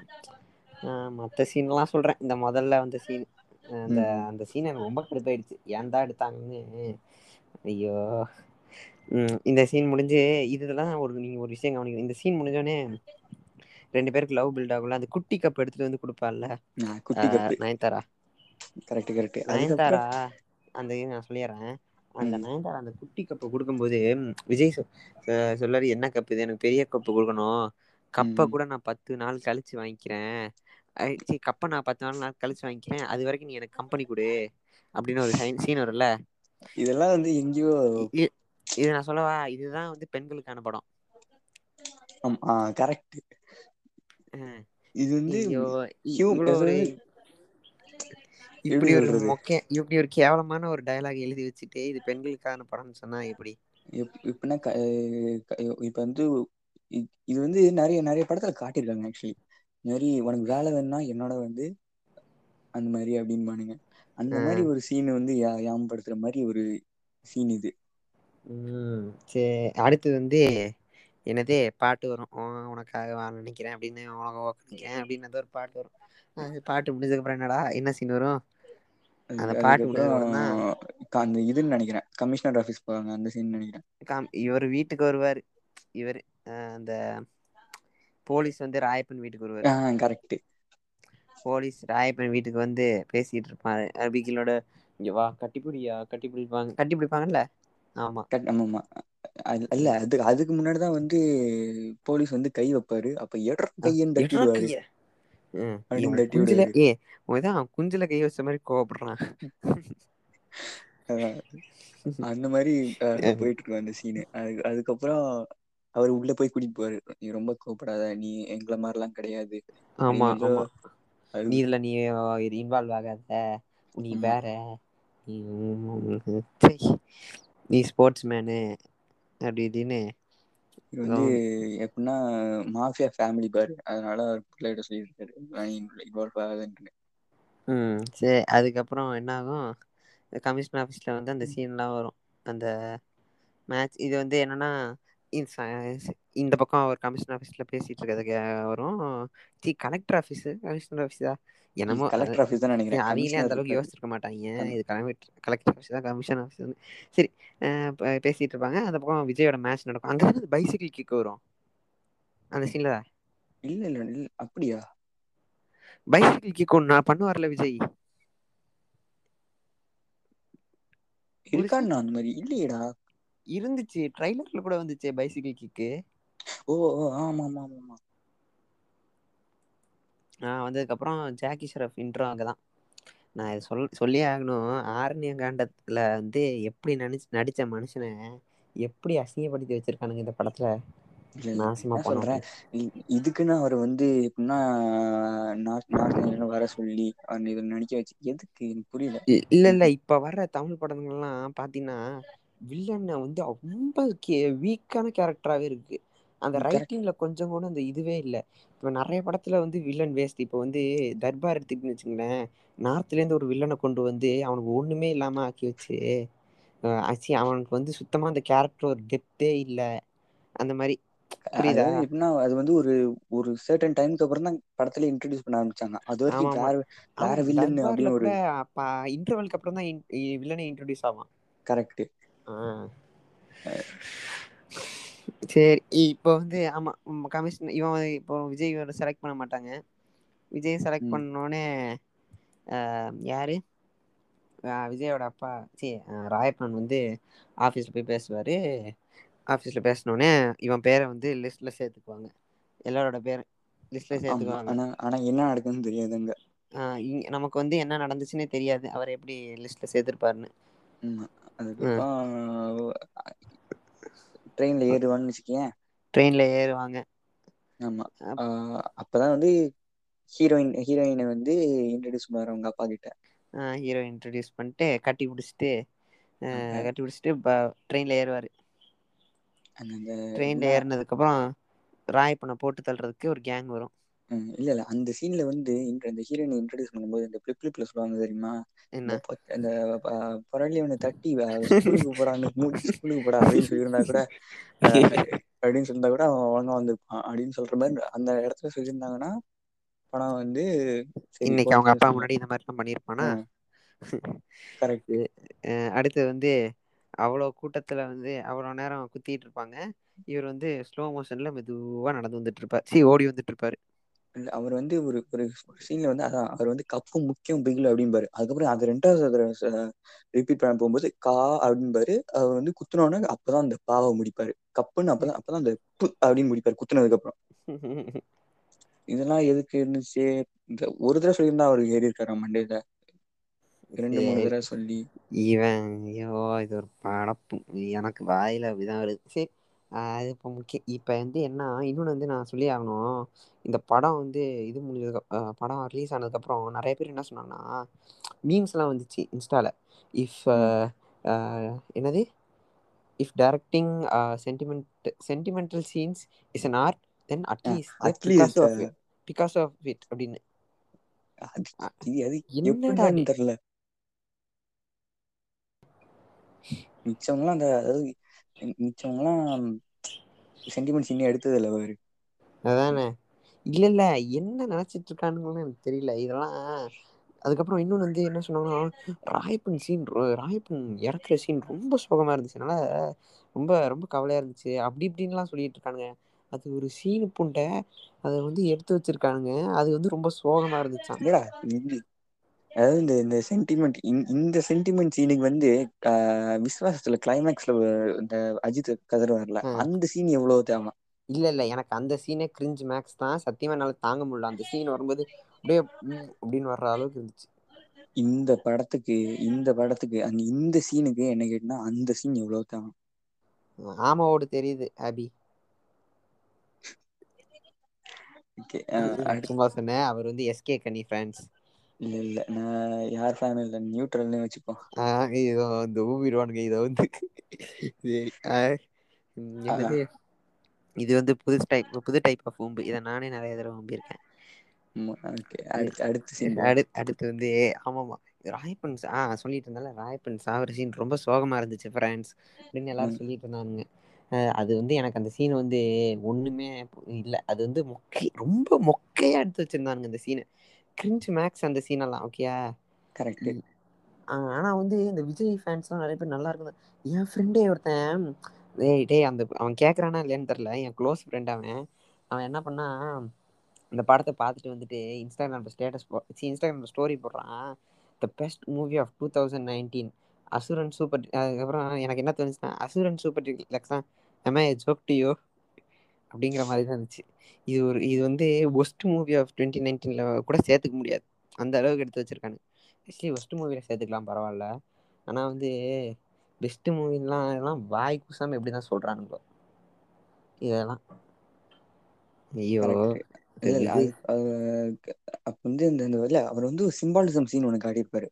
ஆ மத்த சீன்ல்லா சொல்றே இந்த மொதல்ல வந்த சீன் அந்த அந்த சீன் எனக்கு ரொம்ப கடுப்பாயிடுச்சு. ஏன்டா எடுத்தாங்கன்னு? ஐயோ. இந்த சீன் முடிஞ்சு இதுலதா ஒரு நீங்க ஒரு விஷய கவனிக்கனு இந்த சீன் முடிஞ்சோனே ரெண்டு பேருக்கு லவ் பில்ட் ஆகுல அந்த குட்டி கப் எடுத்துட்டு வந்து cup Nayanthara? Correct correct Nayanthara? அந்த இது நா சொல்லிறே அந்த நயன்தாரா அந்த குட்டி கப்ப குடுக்கும் போது விஜய் சொல்லாரு என்ன கப்பு இது? எனக்கு பெரிய கப்பு குடுக்கணு ம். கப்ப. கூட நா பத்து நாள் கழிச்சு வாங்கிக்கிறே ஐ சி கப்ப நா பத்து நாள் நாள் கழிச்சு வாங்கிக்கிறே அது வரைக்கு நீ எனக்கு கம்பெனி குடு. அப்டின்னு ஒரு சைன் சீன் வருல்ல இதெல்லா வந்து எங்கேயோ இது நா சொல்லவா? இதுதா வந்து பெண்களுக்கான படோ ஆம் ஆ கரெக்ட் இது வந்து இவ்ளோ ஒரு எப்படி மொக்க இப்டி ஒரு கேவலமான ஒரு டைலாக் எழுதி வச்சுட்டு இது பெண்களுக்கான படம்னு சொன்னா இப் இப்பனா இப்ப வந்து இது வந்து நெறைய நெறைய படத்துல காட்டியிருக்காங்க ஆக்சுவலி மாரி உனக்கு வேல வேணுனா என்னோட வந்து அந்த மாரி அப்டின்பானுங்க அந்த மாரி ஒரு சீன் வந்து ஏ ஏம்படுத்துற மாரி ஒரு சீன் இது. சேரி அடுத்து வந்து என்னது பாட்டு வரு ஓ உனக்காக வாழ நினைக்கிறே அப்டின்னு நிக்கிறே அப்டின்னு ஏதோ ஒரு பாட்டு வரு அது பாட்டு முடிஞ்சதுக்கு அப்றோ என்னடா என்ன சீன் வரு அது அந்த பாட்டு தான் அந்த இதுன்னு நெனைக்கிறே கமிஷனர் ஆஃபீஸ் போவாங்க அந்த சீன் நெனைக்கிறே காம் இவரு வீட்டுக்கு வருவாரு. இவரு அந்த போலீஸ் வந்து ராயப்பன் வீட்டுக்கு வருவாரு. கரெக்ட் போலீஸ் ராயப்பன் வீட்டுக்கு வந்து பேசிட்டு இருப்பாரு. அபிகிலோட இங்க வா கட்டிப்புடியா கட்டிப்பிடிப்பாங்க கட்டிப்பிடிப்பாங்கல்ல? ஆமா. ஆமாமா. இல்ல அது அதுக்கு முன்னாடிதா வந்து போலீஸ் வந்து கை வைப்பாரு. அப்ப எட்றா அ கையன்னு தட்டி குஞ்சுல ஏ உன்தா குஞ்சுல கை வச்ச மாரி கோவப்படுறா ஆ அந்த அ போயிட்டு இருக்கு அந்த சீனு அது அதுக்கப்றோ அவரு உள்ள போய் கூட்டிட்டு போவாரு. நீ ரொம்ப கோவப்படாத. நீ எங்கள மாரில்லா கெடையாது. ஆமா ஆமா. நீ இதுல நீ இன்வால்வ் ஆகாத. நீ வேற. நீ ஸ்போர்ட்ஸ் மேனு அப்டி இப்டின்னு இது வந்து எப்டின்னா மாஃபியா ஃபேமிலி பாரு. அதனால பிள்ளகிட்ட சொல்லிருக்காரு இன்வால்வ் ஆகாதன்ட்டு. ம். சேரி அதுக்கப்புறோ என்ன ஆகு கமிஷனர் ஆஃபீஸ்ல வந்து அந்த சீன்ல்லா வரு அந்த மேட்ச் இது வந்து என்னன்னா இந்த பக்கோ ஒரு கமிஷனர் ஆஃபீஸ்ல பேசிட்டு இருக்கது வரு சி கலெக்டர் ஆஃபீஸு கமிஷனர் ஆஃபீஸா என்னமோ கலெக்டர் ஆஃபீஸ் தான் நினைக்கிறேன். அவிங்களே அந்த அளவுக்கு யோசிச்சிருக்க மாட்டாய்ங்க அந்த- இது கலெக்டர் கலெக்டர் ஆஃபீஸா கமிஷன் ஆஃபீஸானு செரி அ பேசிட்டு இருப்பாங்க. அந்த பக்கோ விஜயோட மேட்ச் நடக்கு அங்கதான பைசைக்கிள் கிக் வரு அந்த சீன்ல இல்ல இல்ல இல்ல. அப்டியா பைசைக்கிள் கிக் ஒன்னு பண்ணுவார்ல விஜய். ஒரு சீ இருக்கான்னா அந்த மாரி இல்லையேடா. இருந்துச்சு. ட்ரைலர்ல கூட வந்துச்சே பைசிக்கிள் கிக்கு ஓ ஆமா ஆமா ஆமா. ஆமா ஆ வந்ததுக்கு அப்புறோ ஜாக்கி ஷெராப் இன்ட்ரோ அங்கதா நா இத சொல் சொல்லியே ஆகணு ஆரண்ய காண்டத்துல வந்து எப்டி நடிச் நடிச்ச மனுஷன எப்டி அசிங்கப்படுத்தி வச்சிருக்கானுங்க இந்த படத்துல? நாசமா போனவங்க. இதுக்குன்னு அவர் வந்து எப்டின்னா நார்த் வர சொல்லி இத நடிக்க வச்சு எதுக்கு? புரியல. இல்ல இல்ல. இப்ப வர்ற தமிழ் படங்கள்லா பாத்தீன்னா வில்லன வந்து ரொம்ப கே வீக்கான கேரக்டராவே இருக்கு. அந்த கரெக்ட் ரைட்டிங்ல கொஞ்சோ கூட அந்த இதுவே இல்ல. இப்ப நெறைய படத்துல வந்து வில்லன் வேஸ்ட் இப்ப வந்து தர்பார் எடுத்துகிட்டிங்கனு வச்சுங்களே நார்த்ல இருந்து ஒரு வில்லன கொண்டு வந்து அவனுக்கு ஒண்ணுமே இல்லாம ஆக்கி வச்சு ஆக்சுவ அவனுக்கு வந்து சுத்தமா அந்த கேரக்டர் ஒரு டெப்த்தே இல்ல. அந்த புரியுதா? அதாவது எப்டின்னா அது வந்து ஒரு ஒரு சர்டன் டைமுக்கு அப்புறோ தா படத்துல இன்ட்ரடியூஸ் பண்ண ஆரம்பிச்சாங்க. அது வரைக்கு ஆமாமா. வேற வேற வில்லன்னு அப்டின்னு ஒரு இன்டர்வலுக்கு அப்புறோ தா வில்லனே இன்ட்ரடியூஸ் ஆவா கரெக்ட்டு ஆ. சேரி இப்ப வந்து ஆமா கமிஷன் இவ இப்போ விஜய் வந்து செலக்ட் பண்ண மாட்டாங்க. விஜய் செலக்ட் அ யாரு? விஜயோட அப்பா சி ராயப்பன் வந்து ஆஃபீஸ்ல போய் பேசுவாரு. ஆஃபீஸ்ல பேசுனோனே இவ பேர வந்து லிஸ்ட்ல சேத்துக்குவாங்க எல்லாரோட பேரு லிஸ்ட்ல ஆமா சேர்த்துக்குவாங்க. ஆனா ஆனா என்ன நடக்குன்னு தெரியாது அங்க. ஆ இ நமக்கு வந்து என்ன நடந்துச்சுன்னே தெரியாது. அவர் சேத்திருப்பாருன்னு ம். அதுக்கப்புறோ ட்ரெயின்ல ஏறுவான்னு வச்சுக்கயே ட்ரெயின்ல ஏறுவாங்க. ஆமா. அப் ஆ அப்பதா வந்து ஹீரோயின் ஹீரோயின வந்து இன்ட்ரடியூஸ் பண்ணுவாரு அவங்க அப்பா கிட்ட. ஆ ஹீரோ இன்ட்ரடியூஸ் பண்ணிட்டு கட்டி புடிச்சிட்டு கட்டி புடிச்சிட்டு ட்ரெயின்ல ஏறுவாரு. ட்ரெயின்ல ஏறனதுக்கு அப்புறோ ராயப்பன போட்டு தள்றதுக்கு ஒரு கேங் வரு ம் இல்ல இல்ல. அந்த சீன்ல வந்து இந்த ஹீரோயின இன்ட்ரடியூஸ் பண்ணும்போது இந்த பிளிப் க்ளிப்ல சொல்லுவாங்க தெரியுமா? என்ன? இந்த இந்த பொறளியவன தட்டி ஸ்கூலுக்கு போடானு மூடிட்டு ஸ்கூலுக்கு போடா அப்டின்னு சொல்லிருந்தா கூட அ அப்டின்னு சொல்லிருந்தா கூட அவ ஒழுங்கா வந்திருப்பா அப்டின்னு சொல்ற மாரி அந்த எடத்துல சொல்லியிருந்தாங்கன்னா படோ வந்து சரி இன்னைக்கு அவங்க அப்பா. முன்னாடி இந்த மாரிலா பண்ணிருப்பானா அ கரெக்ட். அ அடுத்து வந்து அவ்ளோ கூட்டத்துல வந்து அவ்ளோ நேரோ குத்திட்டு இருப்பாங்க. இவர் வந்து ஸ்லோ மோஷன்ல மெதுவா நடந்து வந்துட்டு இருப்பாரு. சி ஓடி வந்துட்டு இருப்பாரு. அவர் வந்து ஒரு ஒரு சீன்ல வந்து அதான் அவர் வந்து கப்பு முக்கியம் பிகில் அப்படிம்பாரு. அதுக்கப்புறம் அது ரெண்டாவது ரிப்பீட் பண்ண போகும்போது கா அப்படின்பாரு அவர் வந்து குத்துனோன அப்பதான் அந்த பாவை முடிப்பாரு. கப்புன்னு அப்பதான் அப்பதான் அந்த ப்பு அப்படின்னு முடிப்பாரு குத்துனதுக்கு அப்புறம் இதெல்லாம் எதுக்கு இருந்துச்சு? இந்த ஒரு தடவை சொல்லியிருந்தா அவர் ஏறி இருக்காரு மண்டேல? ரெண்டு மூணு தடவை சொல்லி. இவன் ஐயோ இது ஒரு படப்பு. எனக்கு வாயில அப்படிதான் வருது. சரி அது இப்ப முக்கிய இப்ப வந்து என்ன இன்னொன்னு வந்து நா சொல்லி ஆகணு இந்த படோ வந்து இது முடிஞ்சது படோ ரிலீஸ் ஆனதுக்கு அப்புறோ நெறைய பேர் என்ன சொன்னாங்கன்னா மீம்ஸ்ல்லா வந்துச்சு இன்ஸ்டால. இஃப் என்னது? If directing sentiment sentimental scenes is an art then at least because at least because of it அது என்னடா தெர்ல மிச்சவங்கல்லா அந்த அதாவது மிச்சவங்கல்லா சென்டிமெண்ட் சீனே எடுத்தது இல்ல பாரு. அதானே? இல்ல இல்ல. என்ன நெனச்சிட்டு இருக்கானுங்கன்னு எனக்கு தெரில இதெல்லா அதுக்கப்புறோ இன்னொன்னு வந்து என்ன சொன்னாங்கன்னா ராயப்பன் சீன் ராயப்பன் எறக்குற சீன் ரொம்ப சோகமா இருந்துச்சு. அதனால ரொம்ப ரொம்ப கவலையா இருந்துச்சு. அப்டி இப்டின்னுல்லா சொல்லிட்டு இருக்கானுங்க. அது ஒரு சீனு புண்ட அத வந்து எடுத்து வச்சிருக்கானுங்க. அது வந்து ரொம்ப சோகமா இருந்துச்சா இல்லடா இது அதாவது இந்த இந்த சென்டிமெண்ட் இந்த சென்டிமெண்ட் சீனுக்கு வந்து விஸ்வாசத்துல கிளைமேக்ஸ்ல இந்த அஜித் கதறுவாருல அ அந்த சீன் எவ்ளோ தேவலா இல்ல இல்ல எனக்கு அந்த சீனே கிரிஞ்சு மேக்ஸ் தா சத்தியமா என்னால தாங்க முடில அந்த சீன் வரும்போது அப்டியே ம் அப்டின்னு வர்ற அளவுக்கு இருந்துச்சு. இந்த படத்துக்கு இந்த படத்துக்கு அந்த இந்த சீனுக்கு என்ன கேட்டனா அந்த சீன் எவ்ளோ தேவலா ஆமா ஓடு தெரியுது அபி அடுத் சும்மா சொன்னே அவர் வந்து எஸ் கே கனி ஃபேன்ஸ் இல்ல இல்ல. நா யார் ஃபேனு இல்ல. நியூட்ரல்னே வச்சுக்கோ ஆ இதோ வந்து ஊம்பிடுவானுங்க இத வந்து. சேரி இது வந்து புது டைப் புது டைப் ஆஃப் வம்பு இத நானே நெறைய தடவ ஓகே அடுத்து வந்து ஆமாமா. ராயப்பன் ஆ சொல்லிட்டு இருந்தல ராயப்பன் சாவர சீன் ரொம்ப சோகமா இருந்துச்சு ஃப்ரெண்ட்ஸ் அப்டின்னு எல்லாரு ம். சொல்லிட்டு இருந்தானுங்க. அது வந்து எனக்கு அந்த சீன் வந்து ஒண்ணுமே இல்ல. அது வந்து மொக்க ரொம்ப மொக்கையா எடுத்து வச்சிருந்தானுங்க அந்த சீன கிரின்ச் மேக்ஸ் அந்த சீன் எல்லா ஓகேயா கரெக்ட்டு ஆ ஆனா வந்து இந்த விஜய் ஃபேன்ஸ்லா நெறைய பேர் நல்லா இருக்குனு எ ஃப்ரெண்டே ஒருத்த டேய் டேய் அந்த அவ கேக்குறானா இல்லையான்னு தெர்ல எ க்ளோஸ் ஃப்ரெண்ட் அவ அவ என்ன பண்ணா இந்த படத்த பாத்துட்டு வந்துட்டு இன்ஸ்டாகிராம்ல ஸ்டேட்டஸ் போ சி இன்ஸ்டாகிராம்ல ஸ்டோரி போடுறா the best movie of two thousand nineteen Asuran super அதுக்கப்புற எனக்கு என்ன தோணுச்சுனா Asuran super I a joke to you அப்டிங்கிற மாரிதா இருந்துச்சு. இது ஒரு இது வந்து ஒஸ்ட் மூவி ஆஃப் டுவெண்ட்டி நைன்டீன்ல கூட சேத்துக்க முடியாது. அந்த அளவுக்கு எடுத்து வச்சிருக்கானுங்க ஆக்சுவலி ஒஸ்ட்டு மூவில சேத்துக்கலா பரவால்ல ஆனா வந்து பெஸ்ட்டு மூவின்லா இதெல்லா வாய் கூசாம எப்டிதா சொல்றானுங்களோ. இதெல்லா ஐயோ. கரெக்ட்டு இந்த இல்ல இல்ல விஜய் அது அப்ப வந்து இந்த இந்த இல்ல அவர் வந்து ஒரு சிம்பாலிசம் சீன் ஒண்ணு காட்டியிருப்பாரு.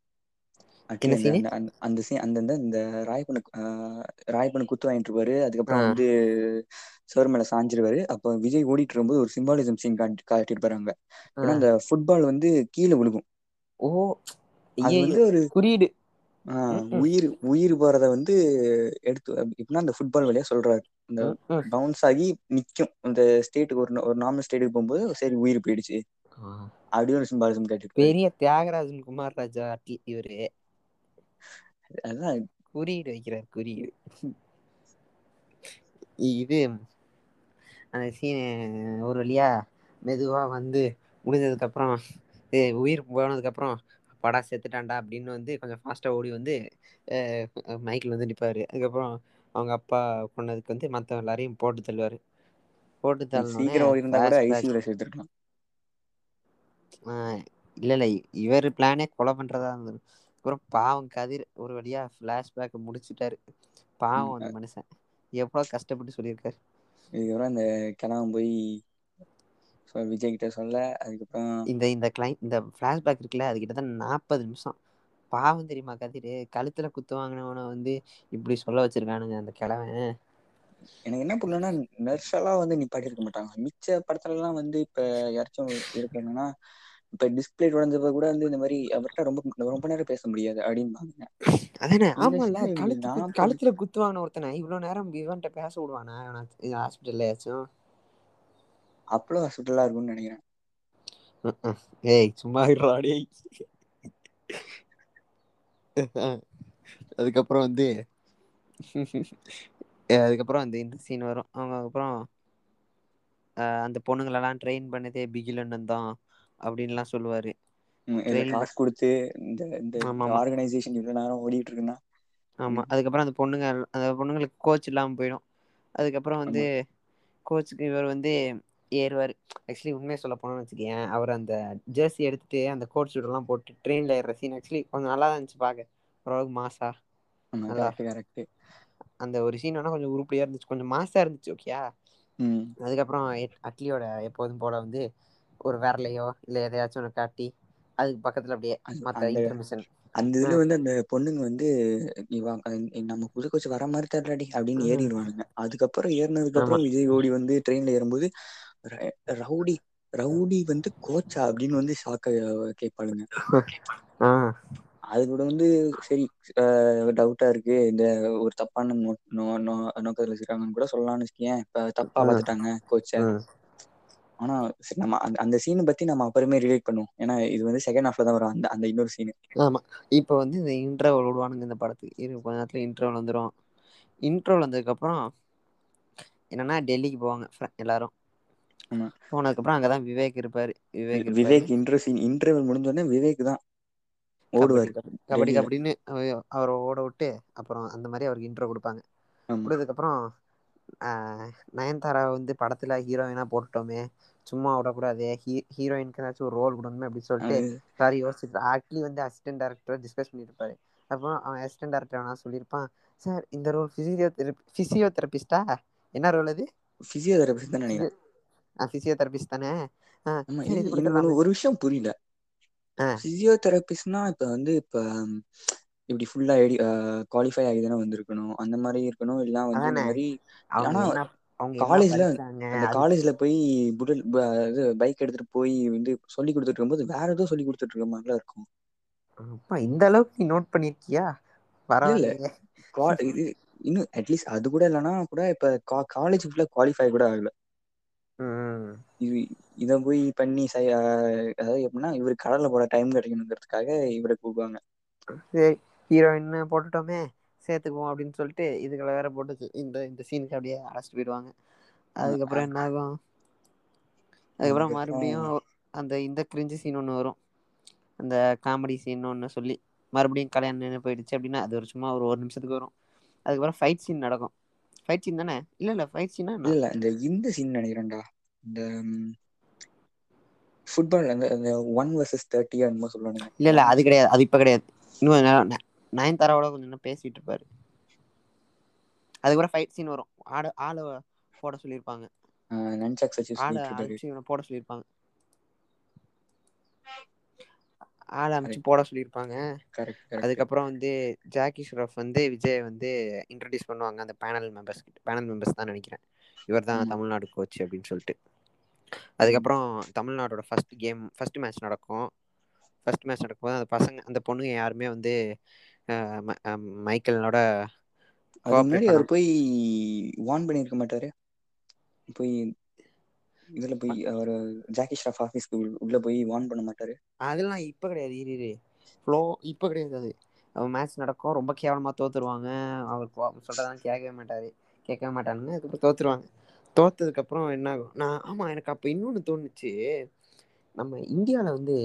அந்த சீனு? அந்த இந்த ராயப்பனுக்கு ஆ ராயப்பனு குத்து வாங்கிட்டு இருப்பாரு அதுக்கப்புற ஆ. வந்து செவுரு மேல சாஞ்சிருவாரு. அப்ப விஜய் ஓடிட்டு இருக்கும்போது ஒரு சிம்பாலிசம் சீன் காட் காட்டிருப்பாரு அங்க ஆ. எப்டினா அந்த ஃபுட்பால் வந்து கீழ விழுகு ஓ அது வந்து ஒரு குறியீடு. உயிர் உயிர் போறத வந்து எடுத்து எப்டினா அந்த ஃபுட்பால் வழியா சொல்றாரு. இந்த பவுன்ஸ் ஆகி நிக்கு அந்த ஸ்டேட்டுக்கு ஒரு ஒரு நார்மல் ஸ்டேட்டுக்கு போகும்போது சரி உயிர் போயிடுச்சு. அப்டி ஒரு சிம்பாலிசம் காட்டிருப்பாரு பெரிய தியாகராஜன் குமார் ராஜா இவரு. அதா குறியீடு வைக்கிறார் குறியீடு. இது அந்த சீனு ஒரு வழியா மெதுவா வந்து முடிஞ்சதுக்கு அப்புற ஏ உயிர் போனதுக்கு அப்புற அப்பாடா செத்துட்டான்டா அப்டின்னு வந்து கொஞ்ச ஃபாஸ்ட்டா ஓடி வந்து அ மைக்ல வந்து நிப்பாரு. அதுக்கப்புற அவங்க அப்பா கொன்னதுக்கு வந்து மத்த எல்லாரையு போட்டு தள்ளுவாரு. போட்டு ஆ இல்ல இல்ல இவரு பிளானே கொல பண்றதா இருந்தது. அப்புற பாவம் கதிர் ஒரு வழியா ஃபிளாஷ்பேக்க முடிச்சுட்டாரு. பாவ ம், அந்த மனுஷ எவ்ளோ கஷ்டப்பட்டு சொல்லியிருக்காரு. இதுக்கப்புற அந்த கெழவ போய் விஜய் கிட்ட சொல்ல அதுக்கப்புற இந்த இந்த கிளை இந்த பிளாஷ்பேக் இருக்குல்ல அது கிட்டத்தட்ட நாப்பது நிமிஷ பாவ தெரியுமா கதிரு? கழுத்துல குத்து வாங்கினவன வந்து இப்டி சொல்ல வச்சிருக்கானுங்க அந்த கெழவ எனக்கு என்ன புரியலன்னா நர்ஸெல்லா வந்து நிப்பாட்டியிருக்க மாட்டாங்க. மிச்ச படத்துல எல்லா வந்து இப்ப யாராச்சு இருக்கணுன்னா இப்ப டிஸ்பிளே உடஞ்சப்ப கூட வந்து இந்த மாரி அவர்ட்ட ரொம்ப ரொம்ப நேர பேச முடியாது அப்டிம்பாங்க அதானே? கழுத்துக்கு கழுத்துல குத்து வாங்குன ஒருத்தன இவ்ளோ நேர இவன்ட்ட பேச விடுவானா? எவனாச்சு ஹாஸ்பிட்டல்லயாச்சு அப்போலோ ஹாஸ்பிட்டல்லா இருக்குன்னு நெனைக்கிறே ஏய் சும்மா இருடா டேய். அதுக்கப்புற வந்து அதுக்கப்புற அந்த இந்த சீன் வரு அவங்க அப்புற அ அந்த பொண்ணுங்களெல்லா ட்ரெயின் பண்ணதே பிகில் அண்ணந்தா அப்டின்ல்லா சொல்லுவாரு. காசு குடுத்து இந்த இந்த ஆர்கனைசேஷன் இவ்ளோ நேர ஓடிட்டு இருக்குன்னா ஆமா. அப்படின்னு அதுக்கப்புற அந்த பொண்ணுங்க அந்த பொண்ணுங்களுக்கு கோச் இல்லாம போயிடு அதுக்கப்புற வந்து கோச்சுக்கு இவர் வந்து ஏறுவாரு. ஆக்சுவலி உண்மைய சொல்ல போனுன்னு வச்சுக்கயே அவர் அந்த ஜெர்சி எடுத்துட்டு அந்த கோட் சூட்டெல்லா போட்டு ட்ரெயின்ல ஏற சீன் ஆக்சுவலி கொஞ்ச நல்லாதா இருந்துச்சு பாக்க ஓரளவுக்கு மாசா. நல்லா. கரெக்ட் அந்த ஒரு சீன் வேணா கொஞ்ச உருப்படியா இருந்துச்சு. கொஞ்ச மாசா இருந்துச்சு ஓகேயா ம். அதுக்கப்புற அட்லியோட எப்போது போல வந்து ஒரு வெரலையோ இல்ல எதையாச்சு ஒன்னு காட்டி அதுக்கு பக்கத்துல அப்டியே அது மத்த அந்த இன்டர்மிஷன் அந்த இதுல வந்து அந்த பொண்ணுங்க வந்து நம்ம புது கொச்சு வர மாரி தெர்லடி அப்டின்னு ம். ஏறிடுவானுங்க. அதுக்கப்புற ஏறினதுக்கு ஆமா. அப்புற விஜய் ஓடி வந்து ட்ரெயின்ல ஏறும்போது ரவுடி ரவுடி வந்து கோச்சா? அப்டின்னு வந்து ஷாக்க கேட்பானுங்க ஆ. அது கூட வந்து சரி டவுட்டா இருக்கு. இந்த ஒரு தப்பான நோக்கத்துல வச்சிருக்காங்கன்னு கூட சொல்லலாம்னு வச்சிக்கயே இப்ப தப்பா ம் பாத்துட்டாங்க கோச்ச. ஆனா நம்ம அந்த சீன பத்தி நம்ம அப்புறமே ரிலேட் பண்ணுவோ ஏன்னா இது வந்து செகண்ட் ஹாஃப்ல தா வரு அந்த அந்த இன்னொரு சீனு ஆமா. இப்ப வந்து இந்த இன்ட்ரவல் விடுவானுங்க இந்த படத்துக்கு. இரு கொஞ்ச நேரத்துல இன்ட்ரவல் வந்துரு இன்ட்ரோல் வந்ததுக்கு அப்புற என்னன்னா டெல்லிக்கு போவாங்க எல்லாரு ஆமா. போனதுக்கப்புற அங்கதா விவேக் இருப்பாரு. இருப்பாரு. விவேக் இன்ட்ரோ சீன் இன்டர்வல் முடிஞ்சோனே விவேக் தா கபடி ஓடுவாரு கபடி கபடின்னு அவர ஓட விட்டு அப்புற அந்த மாரி அவருக்கு இன்ட்ரோ குடுப்பாங்க. ஆமா. குடுத்ததுக்கு அப்புற ஆ நயன்தாரா வந்து படத்துல ஹீரோயினா போட்டுட்டோமே. சும்மா விடக்கூடாது. ஹீ ஹீரோயின்கு ஏதாச்சு ஒரு ரோல் குடுக்கணுமே அப்டி சொல்லிட்டு சாரி யோசிச்சு ஆக்சுவலி வந்து அசிஸ்டன்ட் டைரக்டர் டிஸ்கஸ் பண்ணிருப்பாரு அப்போ அவ அசிஸ்டன்ட் டைரக்டர் எவனாவது சொல்லியிருப்பா சார் இந்த ரோல் பிசிசியோ பிசியோதெரபிஸ்ட்டா என்ன ரோல் அது? பிசியோதெரபிஸ்ட் தா நெனைக்கிறே ஆ பிசியோதெரபிஸ்ட் தானே? எனக்கு ஒன்னு குடுத்துடலாமே. ஒரு விஷய புரியல. ஆ. பிசியோதெரபிஸ்ட்னா இப்ப வந்து இப்ப இப்படி ஃபுல்லா எடி குவாலிஃபை ஆகி தானே வந்திருக்கணும். அந்த மாதிரி இருக்கணும். இல்ல வந்து இந்த மாதிரி அவங்க காலேஜ்ல அந்த காலேஜ்ல போய் புடல் இது பைக் எடுத்துட்டு போய் வந்து சொல்லி கொடுத்துட்டு இருக்கும்போது வேற ஏதோ சொல்லி கொடுத்துட்டு இருக்க மாதிரிலாம் இருக்கும். அப்பா இந்த அளவுக்கு நீ நோட் பண்ணிருக்கியா? கா- இது இன்னும் அட்லீஸ்ட் அது கூட இல்லைன்னா கூட இப்ப காலேஜ் ஃபுல்லா குவாலிஃபை கூட ஆகல. இது இதை போய் பண்ணி அதாவது எப்படின்னா இவர் கடல்ல போட டைம் கிடைக்கணுங்கிறதுக்காக இவரை கூப்பிடுவாங்க. ஹீரோயின் போட்டுட்டோமே? சேர்த்துக்குவோம் அப்படின்னு சொல்லிட்டு இதுகளை வேற போட்டு இந்த இந்த சீனுக்கு அப்படியே அழைச்சிட்டு போயிடுவாங்க. அதுக்கப்புறம் என்ன ஆகும் அதுக்கப்புறம் மறுபடியும் அந்த இந்த கிரிஞ்சு சீன் ஒன்று வரும். அந்த காமெடி சீன் ஒன்று சொல்லி மறுபடியும் கல்யாணம் நின்று போயிடுச்சு அப்படின்னா அது ஒரு சும்மா ஒரு ஒரு நிமிஷத்துக்கு வரும். அதுக்கப்புறம் ஃபைட் சீன் நடக்கும். ஃபைட் சீன் தானே? இல்லை இல்லை ஃபைட் சீனா இல்ல இல்ல இந்த இந்த சீன் நினைக்கிறேன்டா. இந்த ஃபுட்பால் அந்த ஒன் வர்சஸ் தேர்ட்டி என்னமோ சொல்லுவானுங்க. இல்லை இல்லை அது கிடையாது. அது இப்போ கிடையாது. இன்னும் நயன்தாராவோட கொஞ்சம் நேரம் பேசிட்டு இருப்பாரு அதுக்கப்புறம் ஃபைட் சீன் வரும். ஆடு ஆளை போட சொல்லியிருப்பாங்க. ஆளை அனுப்பிச்சு இவனை போட சொல்லியிருப்பாங்க. ஆளை அனுப்பிச்சு போட சொல்லியிருப்பாங்க. அதுக்கப்புறம் வந்து ஜாக்கி ஷ்ராஃப் வந்து விஜய் வந்து இன்ட்ரடியூஸ் பண்ணுவாங்க அந்த பேனல் மெம்பர்ஸ் பேனல் மெம்பர்ஸ் தான் நினைக்கிறேன். இவர் தான். தமிழ்நாடு கோச் அப்படின்னு சொல்லிட்டு. அதுக்கப்புறம் தமிழ்நாடோட ஃபர்ஸ்ட் கேம் ஃபர்ஸ்ட் மேட்ச் நடக்கும். ஃபர்ஸ்ட் மேட்ச் நடக்கும்போது அந்த பசங்க அந்த பொண்ணுங்க யாருமே வந்து மைக்கேலோட அதுக்கு முன்னாடி அவர் போய் வார்ன் பண்ணியிருக்க மாட்டாரு. போய் இதுல போய் அவர் ஜாக்கி ஷ்ராஃப் ஆஃபீஸ்க்கு உள்ள போய் வார்ன் பண்ண மாட்டாரு. அதெல்லாம் இப்போ கிடையாது. இரு ஃப்ளோ இப்போ கிடையாது அது. அவன் மேட்ச் நடக்கும். ரொம்ப கேவலமாக தோத்துருவாங்க. அவர் சொல்றதெல்லாம் கேட்கவே மாட்டாரு. கேட்கவே மாட்டானுங்க. அதுக்கப்புறம் தோத்துருவாங்க. தோத்ததுக்கப்புறம் என்ன ஆகும் நான் ஆமாம் எனக்கு அப்போ இன்னொன்று தோணுச்சு. நம்ம இந்தியாவில் வந்து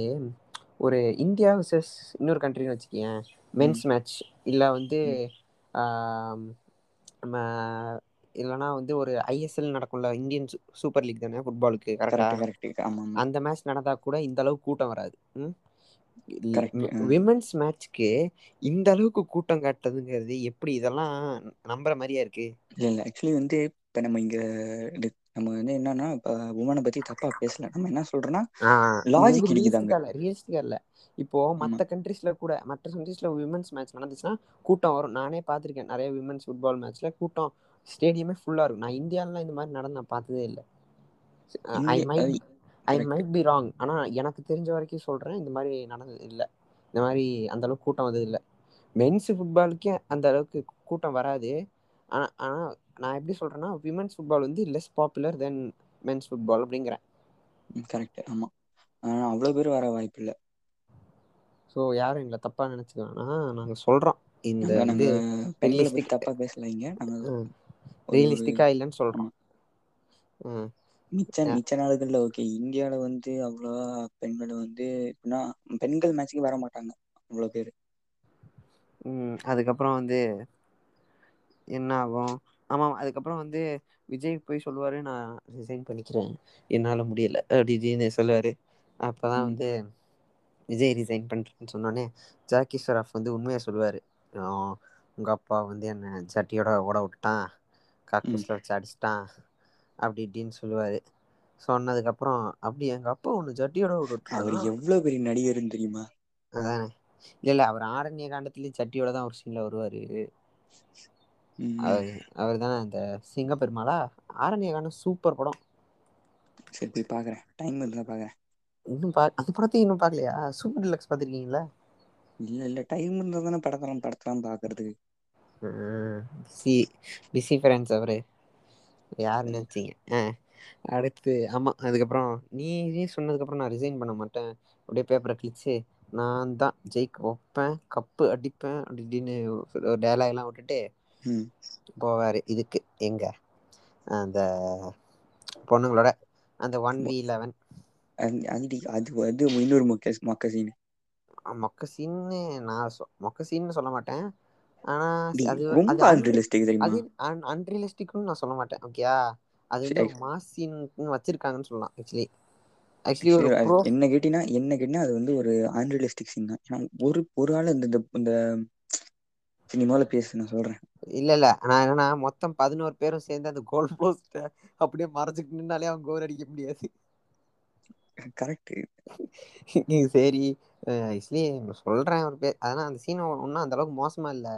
ஒரு இந்தியா vs இன்னொரு கண்ட்ரின்னு வச்சுக்கேன் மென்ஸ் மேட்ச் இல்லை வந்து நம்ம இல்லைனா வந்து ஒரு ஐஎஸ்எல் நடக்கும்ல இந்தியன் சூப்பர் லீக் தானே ஃபுட்பாலுக்கு கரெக்டா கரெக்ட் கரெக்ட் ஆமா ஆமா. அந்த மேட்ச் நடந்தா கூட இந்த அளவுக்கு கூட்டம் வராது. விமென்ஸ் மேட்ச்க்கு இந்த அளவுக்கு கூட்டம் காட்டுறதுங்கிறது எப்படி? இதெல்லாம் நம்புற மாதிரியா இருக்கு? இல்ல இல்ல. ஆக்சுவலி வந்து இப்ப நம்ம இங்க நம்ம வந்து என்னன்னா இப்ப உமனை பத்தி தப்பா பேசல. நம்ம என்ன சொல்றோம்னா லாஜிக் இருக்குதாங்க ரியலிஸ்டிக்கா இல்ல இப்போ மத்த கண்ட்ரீஸ்ல கூட மற்ற கண்ட்ரீஸ்ல விமென்ஸ் மேட்ச் நடந்துச்சுன்னா கூட்டம் வரும். நானே பார்த்திருக்கேன் நிறைய விமென்ஸ் ஃபுட்பால் மேட்ச்ல கூட்டம் ஸ்டேடியமே ஃபுல்லா இருக்கும். நான் இந்தியாலாம் இந்த மாதிரி நடந்து நான் பார்த்ததே இல்லை. I might I. Might be wrong ஆனா எனக்கு தெரிஞ்ச வரைக்கும் சொல்றேன் இந்த மாதிரி நடந்தது இல்ல. இந்த மாதிரி அந்த அளவுக்கு கூட்டம் வந்தது இல்ல. மென்ஸ் ஃபுட்பாலுக்கே அந்த அளவுக்கு கூட்டம் வராது. ஆனா ஆனா நான் எப்படி சொல்றேன்னா விமென்ஸ் ஃபுட்பால் வந்து less popular than men's football அப்படிங்கிறேன். Correct ஆமா. ஆனா அவ்வளவு பேர் வர வாய்ப்பு இல்ல. ஸோ யாரும் எங்களை தப்பா நினைச்சுக்கோனா நாங்க சொல்றோம். இந்த வந்து பெண்களை பத்தி realistic- தப்பா பேசல இங்க நாங்க ஒரு- ரியலிஸ்டிக்கா இல்லைன்னு சொல்றோம். ம். மிச்ச மிச்ச நாடுகள்ல ஓகே இந்தியால வந்து அவ்வளவா பெண்கள் வந்து எப்படின்னா பெண்கள் மேட்ச்சுக்கு வர மாட்டாங்க. அவ்வளவு பேர். அதுக்கப்புறம் வந்து என்ன ஆகும்? ஆமாம் அதுக்கப்புறம் வந்து விஜய் போய் சொல்லுவாரு நான் ரிசைன் பண்ணிக்கிறேன். என்னால முடியல. அப்படின்னு சொல்லுவாரு. அப்பதான் ம். வந்து விஜய் ரிசைன் பண்றேன்னு சொன்னோடனே ஜாக்கி ஷராஃப் வந்து உண்மையை சொல்லுவாரு. "ஆஹ், உங்க அப்பா வந்து என்ன ஜட்டியோட ஓட விட்டான் காக்கூஸ்ல வச்சு அடிச்சிட்டான். அப்படி இப்படின்னு சொல்லுவாரு. சொன்னதுக்கப்புறம் அப்படி எங்க அப்பா ஒன்று ஜட்டியோட ஓட அவர் எவ்வளவு பெரிய நடிகர்னு தெரியுமா? அதானே. இல்ல இல்ல. அவர் ஆரண்ய காண்டத்துலயும் சட்டியோட தான் ஒரு சீன்ல வருவாரு. அவர் அவர் தானே அந்த சிங்க பெருமாளா ஆரண்ய காண்டம் சூப்பர் படம். சரி போய் பாக்குறேன். டைம் இருந்தா பாக்குறேன். இன்னும் பா அந்த படத்தையும் இன்னும் பார்க்கலையா சூப்பர் டிலக்ஸ் பார்த்துருக்கீங்களா இல்ல இல்ல. டைம் இருந்தா தானே படத்தெல்லாம் படத்தெல்லாம் பாக்குறதுக்கு. பிஸி பிஸி ஃப்ரெண்ட்ஸ் அவரு. யார் நினைச்சீங்க? ஆ அடுத்து ஆமாம் அதுக்கப்புறம் நீ சொன்னதுக்கப்புறம் நான் ரிசைன் பண்ண மாட்டேன். அப்படியே பேப்பரை கிழிச்சு நான் தான் ஜெயிக்க வைப்பேன் கப்பு அடிப்பேன் அப்படி இப்படின்னு ஒரு டயலாக்லாம் விட்டுட்டு. போவார். இதுக்கு எங்க? அந்த பொண்ணுங்களோட அந்த ஒன் வி லெவன் அது- அது அது இன்னொரு மொக்க மொக்க சீன் மொக்க சீன்னு நான் சொ மொக்க சீன்னு சொல்ல மாட்டேன். ஆனா அது ரொம்ப அன்ரியலிஸ்டிக் தெரியுமா? அது அன்ரியலிஸ்டிக்னு நான் சொல்ல மாட்டேன். ஓகேயா அது வந்து மாஸ் சீன் வச்சிருக்காங்கன்னு சொல்லலாம் ஆக்சுவலி ஆக்சுவலி என்ன கேட்டீங்கன்னா என்ன கேட்டீங்கன்னா அது வந்து ஒரு அன்ரியலிஸ்டிக் சீன் தான். ஒரு ஒரு ஆள் இந்த- இந்த சினிமால பேசு நான் சொல்றேன். இல்ல இல்ல. நான் என்னன்னா மொத்தம் பதினோரு பேரும் சேர்ந்து அந்த கோல் போஸ்ட் அப்படியே மறைச்சிட்டு நின்னாலே அவன் கோல் அடிக்க முடியாது. கரெக்ட்டு சேரி ஆக்சுவலி சொல்றே ஒரு பேர் ஆனா அந்த சீன் ஒன்னும் அந்த அளவுக்கு மோசமா இல்ல.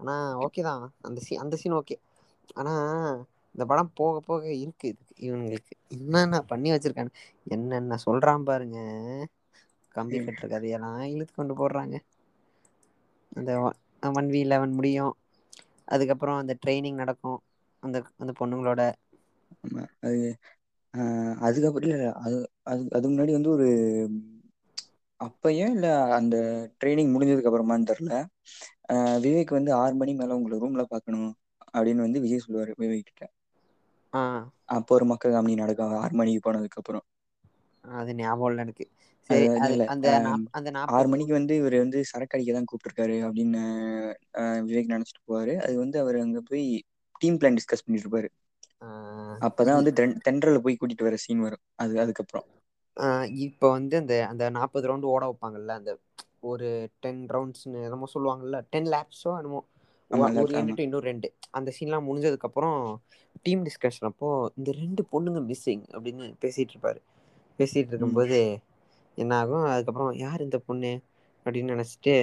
ஆனா ஓகே தா அந்த சீன் அந்த சீன் ஓகே ஆனா இந்த படம் போக போக இருக்கு. இவனுங்களுக்கு என்னன்ன பண்ணி வச்சிருக்கானு என்னென்ன சொல்றா பாருங்க. கம்பி. கட்டுற கதையெல்லா இழுத்து கொண்டு போடுறாங்க. அந்த ஒன் வி லெவன் முடியு அதுக்கப்புறோ அந்த ட்ரைனிங் நடக்கு அந்த அந்த பொண்ணுங்களோட. அது ஆ அதுக்கப்புற இல்ல அது அது அதுக்கு முன்னாடி வந்து ஒரு அப்பயே இல்ல அந்த ட்ரைனிங் முடிஞ்சதுக்கு அப்புறமானு தெர்ல. விவேக் வந்து ஆறு மணி மேல உங்கள ரூம்ல பாக்கணு அப்டின்னு வந்து விஜய் சொல்லுவாரு. விவேக் கிட்ட. அப்போ ஒரு மக்க காமெடி நடக்கு ஆறு மணிக்கு போனதுக்கு அப்புறோ அது ஞாபகோ இல்ல எனக்கு. ஆறு மணிக்கு வந்து இவரு வந்து சரக்கு அடிக்க தா கூப்ட்டுருக்காரு அப்டின்னு அ விவேக் நெனச்சிட்டு போவாரு. அது வந்து அவரு அங்க போய் டீம் பிளான் டிஸ்கஸ் பண்ணிட்டு இருப்பாரு. ஆ அப்பதா இ வந்து தென் தென்றல போய் கூட்டிட்டு வர சீன் வரு அது அதுக்கப்புறோ ஆ இப்ப வந்து அந்த அந்த நாப்பது ரவுண்டு ஓட வைப்பாங்கல்ல அந்த ஒரு டென் ரவுண்ட்ஸ்ன்னு என்னமோ சொல்லுவாங்கல்ல டென் லேப்ஸோ என்னமோ. ஒரு லேப்ஸ் ஆமா. எண்டுட்டு இன்னு ரெண்டு அந்த சீன்ல்லா முடிஞ்சதுக்கு அப்புறோ டீம் டிஸ்கஷன் அப்போ இந்த ரெண்டு பொண்ணுங்க மிஸ்ஸிங் அப்டின்னு பேசிட்டு இருப்பாரு. பேசிட்டு இருக்கும் ம். போது என்ன ஆகு அதுக்கப்புறோ யார் இந்த பொண்ணு? அப்டின்னு நெனைச்சிட்டு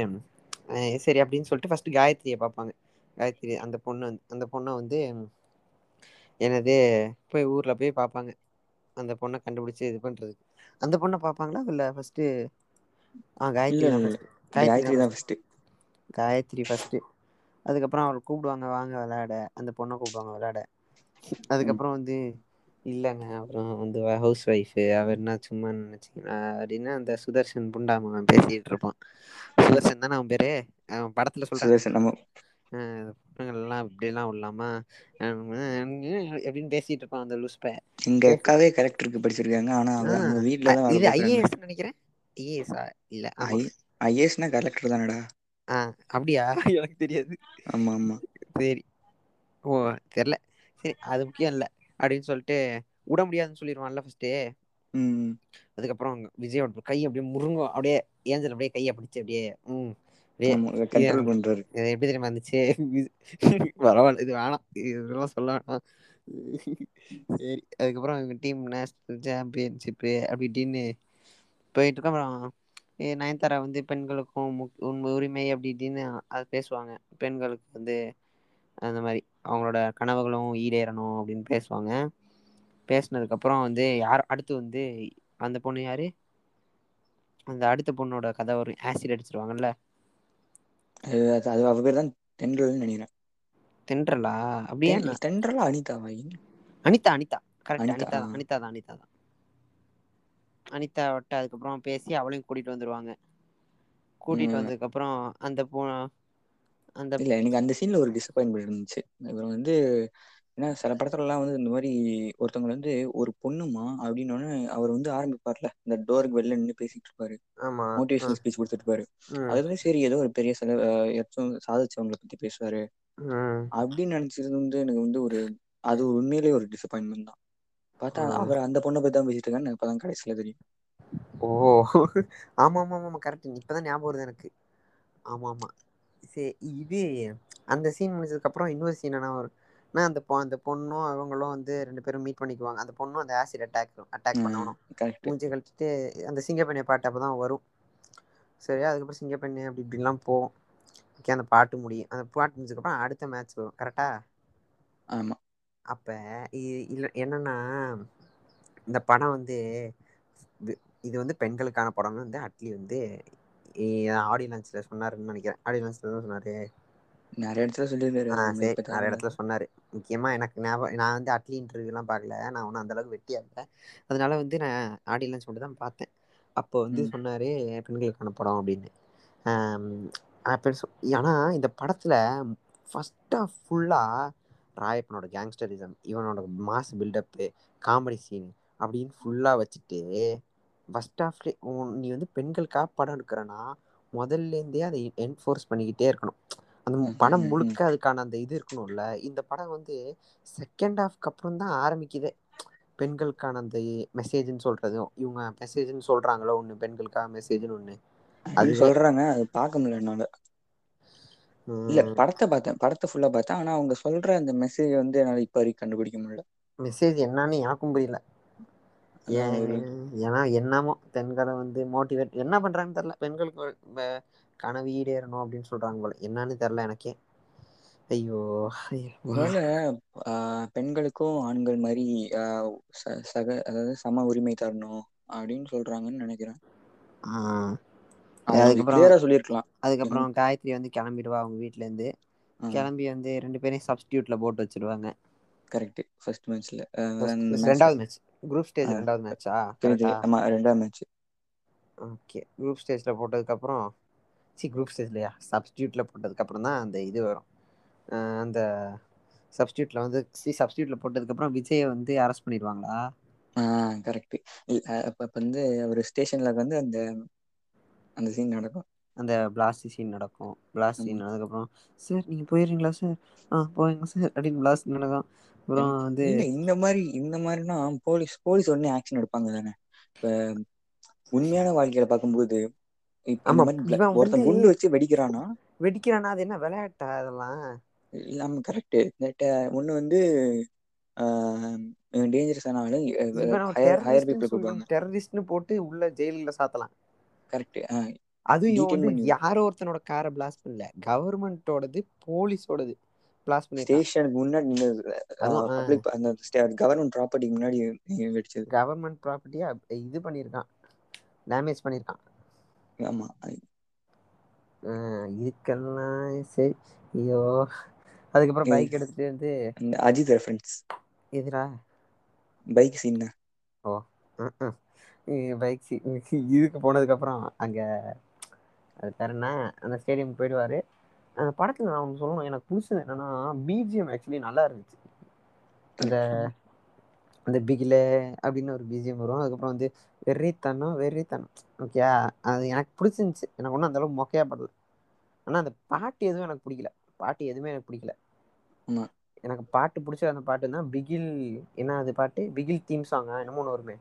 சரி அப்டின்னு சொல்லிட்டு ஃபர்ஸ்ட் காயத்திரிய பாப்பாங்க காயத்திரி அந்த பொண்ணு அந்த பொண்ண வந்து என்னது போய் ஊர்ல போய் பாப்பாங்க அந்த பொண்ண கண்டுபிடிச்சு இது பண்றது அந்த பொண்ண பாப்பாங்களா இல்ல ஃபர்ஸ்ட்டு ஆ காயத்ரி காயத்ரி தான் ஃபர்ஸ்ட்டு. காயத்ரி ஃபர்ஸ்ட்டு அதுக்கப்புறோ அவள கூப்பிடுவாங்க வாங்க வெளையாட. அந்த பொண்ண கூப்பிடுவாங்க வெளையாட. ம். அதுக்கப்புறோ வந்து இல்லங்க அப்புறோ வந்து ஹவுஸ் ஒய்ஃபு அவர் என்ன சும்மா நெனச்ச அப்டின்னு அந்த சுதர்ஷன் குண்டா மக பேசிட்டு இருப்பா சுதர்சன் தான அவ பேரு? அவ படத்துல சுதர்சன் நம்ம அ பொண்ணுங்கல்லா இப்டியெல்லா விடலாமா எப்டின்னு பேசிட்டு இருப்பா அந்த லூஸ் பைய எங்க அக்காவே கலெக்டருக்கு படிச்சிருக்காங்க. ஆனா அவ அவங்க வீட்ல தா வேல பாக்குறாங்க நெனைக்கிறே ஐ ஏ எஸ் ஆ? இல்ல ஆமா. ஐ ஐ ஏ எஸ்னா கலெக்டர் தானடா? ஆ அப்டியா எனக்கு தெரியாது. ஆமா ஆமா. சேரி. ஓ தெர்ல சரி அது முக்கிய இல்ல. அப்டின்னு சொல்லிட்டு உட முடியாதுன்னு சொல்லிருவான்ல ஃபர்ஸ்ட்டே ம் அதுக்கப்புறோ விஜயோட கை அப்டியே முருங்கு அப்டியே ஏஞ்சல் அப்டியே கைய பிடிச்சு அப்டியே ம். எப்டி தெரியுமா இருந்துச்சு? பரவால்ல இது வேணா இதெல்லா சொல்ல வேணா சேரி அதுக்கப்புறோ எங்க டீம் நேஷனல் சாம்பியன்ஷிப்பு அப்டி இப்டின்னு போயிட்டு இருக்கு அப்புறோ ஏ நயன்தாரா வந்து பெண்களுக்கு உன் உரிமை அப்டி இப்டின்னு அது பேசுவாங்க. பெண்களுக்கு வந்து அந்த மாரி அவங்களோட கனவுகளு ஈடேறணு அப்டின்னு பேசுவாங்க. பேசுனதுக்கு அப்புறோ வந்து யார் அடுத்து வந்து அந்த பொண்ணு யாரு? அந்த அடுத்த பொண்ணோட கத வரு ஆசிட் அடிச்சிருவாங்கல்ல? அது அவ பேர் தா தென்றல்னு நெனைக்கிறே தென்றலா? என்ன? தென்றலா? அனிதாவா? அனிதா அனிதா. கரெக்ட் அனிதா அனிதா தா அனிதா தா அனிதா விட்டு அதுக்கப்புறோ பேசி அவளையு கூட்டிட்டு வந்துருவாங்க. கூட்டிட்டு ம். வந்ததுக்கு அப்புறோ அந்த பொ அந்த இல்ல எனக்கு அந்த சீன்ல ஒரு டிசப்பாயின்மெண்ட் இருந்துச்சு. இவரு வந்து ஏன்னா சில படத்துலல்லா வந்து இந்த மாரி ஒருத்தவங்க வந்து ஒரு பொண்ணுமா அப்டின்னோனே அவர் வந்து ஆரம்பிப்பார்ல. இந்த டோருக்கு வெளில நின்னு பேசிட்டு இருப்பாரு. மோட்டிவேஷனல் ஸ்பீச் குடுத்துட்டு இருப்பாரு. அதுல சரி ஏதோ ஒரு பெரிய செலவு சாதிச்சவங்கள பத்தி பேசுவாரு. ம். அப்டின்னு நெனைச்சது வந்து எனக்கு வந்து ஒரு அது உண்மையிலேயே ஒரு டிசப்பாயின்மெண்ட் தா பாத்தா ம். அவர் அந்த பொண்ண பத்திதா பேசிட்டு இருக்காருனு எனக்கு அப்பதா கடைசில தெரியு ஓ. ஆமா ஆமா ஆமா கரெக்ட் இப்பதா ஞாபகோ வருது எனக்கு. ஆமா ஆமா. சே இது அந்த சீன் முடிச்சதுக்கு அப்புறோ இன்னொரு சீன் என்னா வரு ஆனா அந்த அந்த பொண்ணு அவங்களு வந்து ரெண்டு பேரு மீட் பண்ணிக்குவாங்க. அந்த பொண்ணு அந்த ஆசிட் அட்டாக் அட்டாக் கரெக்ட் மூஞ்சிய கழிச்சிட்டு அந்த சிங்கப்பெண்ணை பாட்டு அப்பதா வரு சரியா அதுக்கப்புறோ சிங்கப்பெண்ணே அப்டி இப்டில்லா போவு ஓகே அந்த பாட்டு முடியு அந்த பாட்டு முடிஞ்சதுக்கப்புறோ அடுத்த மேட்ச் வரு கரெக்டா ஆமா. அப்ப இ இல்ல என்னன்னா இந்த படோ வந்து இது வந்து பெண்களுக்கான படோனு வந்து அட்லி வந்து ஆடியோ லான்ச்ல சொன்னாருன்னு நெனைக்கிறே ஆடியோ லான்ச்ல தான சொன்னாரு. நெறைய இடத்துல சொல்லியிருக்காரு. நெறைய எடத்துல சொன்னாரு. முக்கியமா எனக்கு ஞாப நா வந்து அட்லி இன்டர்வியூலா பாக்கல நா ஒன்னு அந்த அளவுக்கு வெட்டியா இல்ல. அதனால வந்து நா ஆடியோ லான்ச் மட்டுந்தா பாத்தே அப்போ வந்து சொன்னாரு பெண்களுக்கான படோ அப்டின்னு ஆ அப்ப சொ ஆனா இந்த படத்துல ஃபர்ஸ்ட் ஃபுல்லா ராயப்பனோட கேங்ஸ்டரிசம் இவனோட மாஸ் பில்டப்பு காமெடி சீன் அப்டின்னு ஃபுல்லா வச்சுட்டு ஃபர்ஸ்ட் ஆஃப்லே நீ வந்து பெண்களுக்காக படோ எடுக்குறனா மொதல்ல இருந்தே அத என்ஃபோர்ஸ் பண்ணிக்கிட்டே இருக்கணு அந்த படம் முழுக்க அதுக்கான அந்த இது இருக்கணுல்ல இந்த படம் வந்து செகண்ட் ஹாஃப்க்கு அப்புறந்தா ஆரம்பிக்குதே. பெண்களுக்கான அந்த மெசேஜ்ன்னு சொல்றது இவங்க மெசேஜ்ன்னு சொல்றாங்கள ஒண்ணு பெண்களுக்காக மெசேஜ்ன்னு ஒண்ணு. அது சொல்றாங்க அது பாக்க முடில என்னால. இல்ல படத்த பாத்தே படத்த ஃபுல்லா பாத்தே ஆனா அவங்க சொல்ற அந்த மெசேஜ் வந்து என்னால இப்ப வரைக்கு கண்டுபிடிக்க முடில மெசேஜ் என்னான்னு எனக்கு புரியல. ஏன்னா என்னமோ பெண்கள வந்து மோட்டிவேட் என்ன பண்றாங்கன்னு தெர்ல பெண்களுக்கு கனவு ஈடேறணு அப்டின்னு சொல்றாங்க போல. என்னன்னு தெர்ல எனக்கே. ஐயோ ஒருவேள ஆ பெண்களுக்கு ஆண்கள் ச சக அதாவது சம உரிமை தரணு அப்டின்னு சொல்றாங்கன்னு நெனைக்கிறே ஆ. அத கொஞ்சம் அதுக்கப்புறோ கிளியரா சொல்லியிருக்கலாம். அதுக்கப்புறோ என் காயத்ரி வந்து கெளம்பிடுவா அவங்க வீட்ல இருந்து கெளம்பி வந்து ரெண்டு பேரையு சப்ஸ்டியூட்ல போட்டு வச்சிருவாங்க. கரெக்ட் ஃபர்ஸ்ட் மேட்ச்ல ரெண்டாவது மேட்ச் குரூப் ஸ்டேஜ் ரெண்டாவது மேட்சா ஆமா ரெண்டாவது மேட்ச் ஓகே குரூப் ஸ்டேஜ்ல போட்டதுக்கு அப்புறோ சி குரூப் ஸ்டேஜ்லயா சப்ஸ்டியூட்ல போட்டதுக்கு அப்புறோ தா அந்த இது வரு ஆ அந்த சப்ஸ்டியூட்ல வந்து சி சப்ஸ்டியூட்ல போட்டதுக்கு அப்புறோ விஜய வந்து அரெஸ்ட் பண்ணிடுவாங்களா? கரெக்ட் அப்ப வந்து ஒரு ஸ்டேஷன்ல வந்து அந்த அந்த சீன் நடக்கு அந்த பிளாஸ்ட் சீன் நடக்கு பிளாஸ்ட். சீன் நடந்ததுக்கு அப்புறோ சார் நீங்க போயிறீங்களா சார்? ஆ போறேங்க சார் அப்டின்னு பிளாஸ்ட் நடக்கு அப்புறோ வந்து இந்த மாரி இந்த மாரினா போலீஸ் போலீஸ் உடனே ஆக்ஷன் எடுப்பாங்க தானே. இப்ப உண்மையான வாழ்க்கைய பாக்கும்போது இப்ப இந்த ஆமா மாரி ப்ள இவன் வந்து ஒருத்தன் குண்டு வச்சு வெடிக்கிறான்னா வெடிக்கிறானா அது என்ன வெளையாட்டா அதெல்லா இல்லாம கரெக்ட் ஒண்ணு வந்து டேஞ்சரஸ் ஆன ஆளு இவன ஹையர் ஹையர் பீப்புள சொல்லி கூப்டுவாங்க டெரரிஸ்ட்னு போட்டு உள்ள ஜெயில்ல சாத்தலா கரெக்ட். ஆ அதுவு இவ டீடெயின் வந்து பண்ணி யாரோ ஒருத்தனோட கார பிளாஸ்ட் பண்ணல. கவர்மெண்டோடது போலீஸோடது பிளாஸ்ட் பண்ணியிருக்கான் ஸ்டேஷனுக்கு முன்னாடி அதுவும் அந்த கவர்மெண்ட் ப்ராப்பர்ட்டிக்கு முன்னாடி வெடிச்சது. கவர்மெண்ட் ப்ராப்பர்ட்டிய இது பண்ணியிருக்கா டேமேஜ் பண்ணியிருக்கா ஆமா. ஆ இதுக்கெல்லா செரி. ஐயோ. அதுக்கப்புறோ பைக் எடுத்துட்டு வந்து அஜித் ரெஃபரன்ஸ். எதுடா? பைக் சீன்தா ஓ பைக் இதுக்கு போனதுக்கு அப்புறோ அங்க அது பேரு என்ன? அந்த ஸ்டேடியம் போயிடுவாரு. அந்த படத்துல நா ஒன்னு சொல்லணு எனக்கு புதுசுல என்னன்னா பி ஜி எம் ஆக்சுவலி நல்லா இருந்துச்சு. அந்த. அந்த பிகிலே அப்டின்னு ஒரு பி ஜி எம் வரு அதுக்கப்புறோ வந்து வெறித்தனோ வெறித்தனோ ஓகே அது எனக்கு புடிச்சிருந்துச்சு. எனக்கு ஒண்ணு அந்த அளவுக்கு மொக்கையா படல. ஆனா அந்த பாட்டு எதுவு எனக்கு புடிக்கல. பாட்டு எதுவுமே எனக்கு புடிக்கல. எனக்கு பாட்டு புடிச்ச அந்த பாட்டுனா பிகில் என்ன அது பாட்டு? பிகில் தீம் சாங்கா என்னமோ ஒண்ணு வருமே.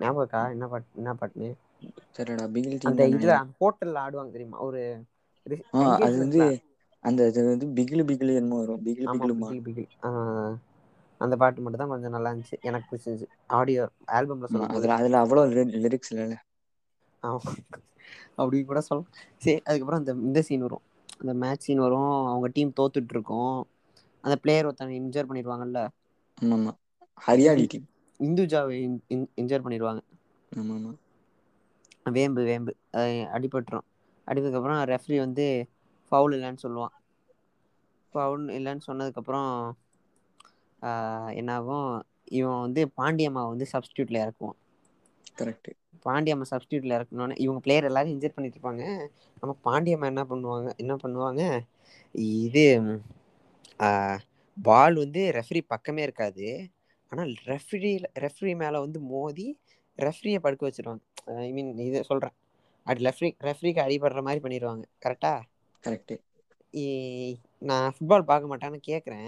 ஞாபகோ இருக்கா? என்ன பாட் என்ன பாட்டுனு தெரியலடா. பிகில் டீம் அந்த தான்? இதுல. ஹோட்டல்ல ஆடுவாங்க தெரியுமா? ஒரு அது வந்து அந்த இது வந்து பிகிலு பிகிலு என்னமோ வரு பிகிலு பிகில் பிகில் அந்த பாட்டு மட்டு தா கொஞ்சோ நல்லா இருந்துச்சு. எனக்கு புடிச்சிருந்துச்சு. ஆடியோ ஆல்பம்ல போது. அதுல அதுல அவ்வளோ லிரிக்ஸ் இல்லல்ல அப்டி கூட சொல்லா சேரி அதுக்கப்புறோ அந்த இந்த சீன் வரு அந்த மேட்ச் சீன் வரு அவங்க டீம் தோத்துட்டு இருக்கு அந்த பிளேயர் ஒருத்தங்க இன்ஜர் பண்ணிருவாங்கல்ல ஆமாமா. ஹரியாலி டீம் இந்துஜாவை இன்ஜர் பண்ணிருவாங்க ஆமா ஆமா வேம்பு வேம்பு. அ அடிபட்டுரு அடிபட்டுக்கு அப்புறோ ரெஃப்ரி வந்து ஃபவுல் இல்லன்னு சொல்லுவா ஃபவுல் இல்லன்னு சொன்னதுக்கு அப்புறோ ஆ என்னாகு இவ வந்து பாண்டியம்மாவ வந்து சப்ஸ்டியூட்ல எறக்குவா கரெக்ட் பாண்டியம்ம சப்ஸ்டியூட்ல எறக்குனோனே இவங்க பிளேயர் எல்லாரு இன்ஜெர் பண்ணிட்டு இருப்பாங்க. நம்ம பாண்டியம்மா என்ன பண்ணுவாங்க? என்ன பண்ணுவாங்க? இது பால் வந்து ரெஃப்ரி பக்கமே இருக்காது. ஆனா ரெஃப்ரி ரெஃப்ரி மேல வந்து மோதி ரெஃப்ரிய படுக்க வச்சிருவாங்க. ஐ மீன் இத சொல்றே அடி ரெஃப்ரி ரெஃப்ரிக்கு அடிபடுற மாரி பண்ணிருவாங்க. கரெக்டா கரெக்ட்டு ஏ நா ஃபுட்பால் பாக்க மாட்டே ஆனா கேக்குறே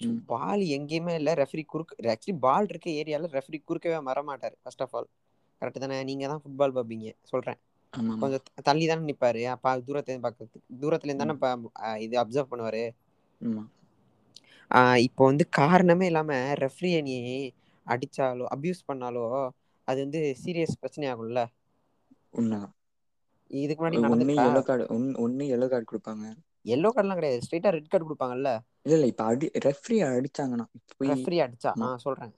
ம். பால் எங்கேயுமே இல்ல. ரெஃப்ரி குறுக்கு ஆக்சுவலி பால் இருக்க ஏரியால ரெஃப்ரி குறுக்கவே வரமாட்டாரு ஃபர்ஸ்ட் ஆஃப் ஆல் கரெக்ட் தானே? நீங்க தா ஃபுட்பால் பாப்பீங்க சொல்றே ஆமாமா கொஞ்சோ தள்ளி தானே நிப்பாரு. அப்ப தூரத்துல இருந்து பாக்குறதுக்கு தூரத்துல இருந்து ம். தானே இது அப்சர்வ் பண்ணுவாரு. இப்போ வந்து காரணமே இல்லாம ரெஃப்ரிய நீ அடிச்சாலோ அப்யூஸ் பண்ணாலோ அது வந்து சீரியஸ் பிரச்சனை ஆகுல்ல உண்மதா இதுக்கு முன்னாடி ஒன்னு எல்லோ கார்டு ஒன் ஒன்னு எல்லோ கார்டு குடுப்பாங்க. எல்லோ கார்ட்லா கெடையாது. ஸ்ட்ரைட்டா ரெட் கார்டு குடுப்பாங்கல்ல? இல்ல இல்ல இப்ப அடி ரெஃப்ரி அடிச்சாங்கன்னா போய் ரெஃப்ரி அடிச்சா? ஆமா ஆ சொல்றே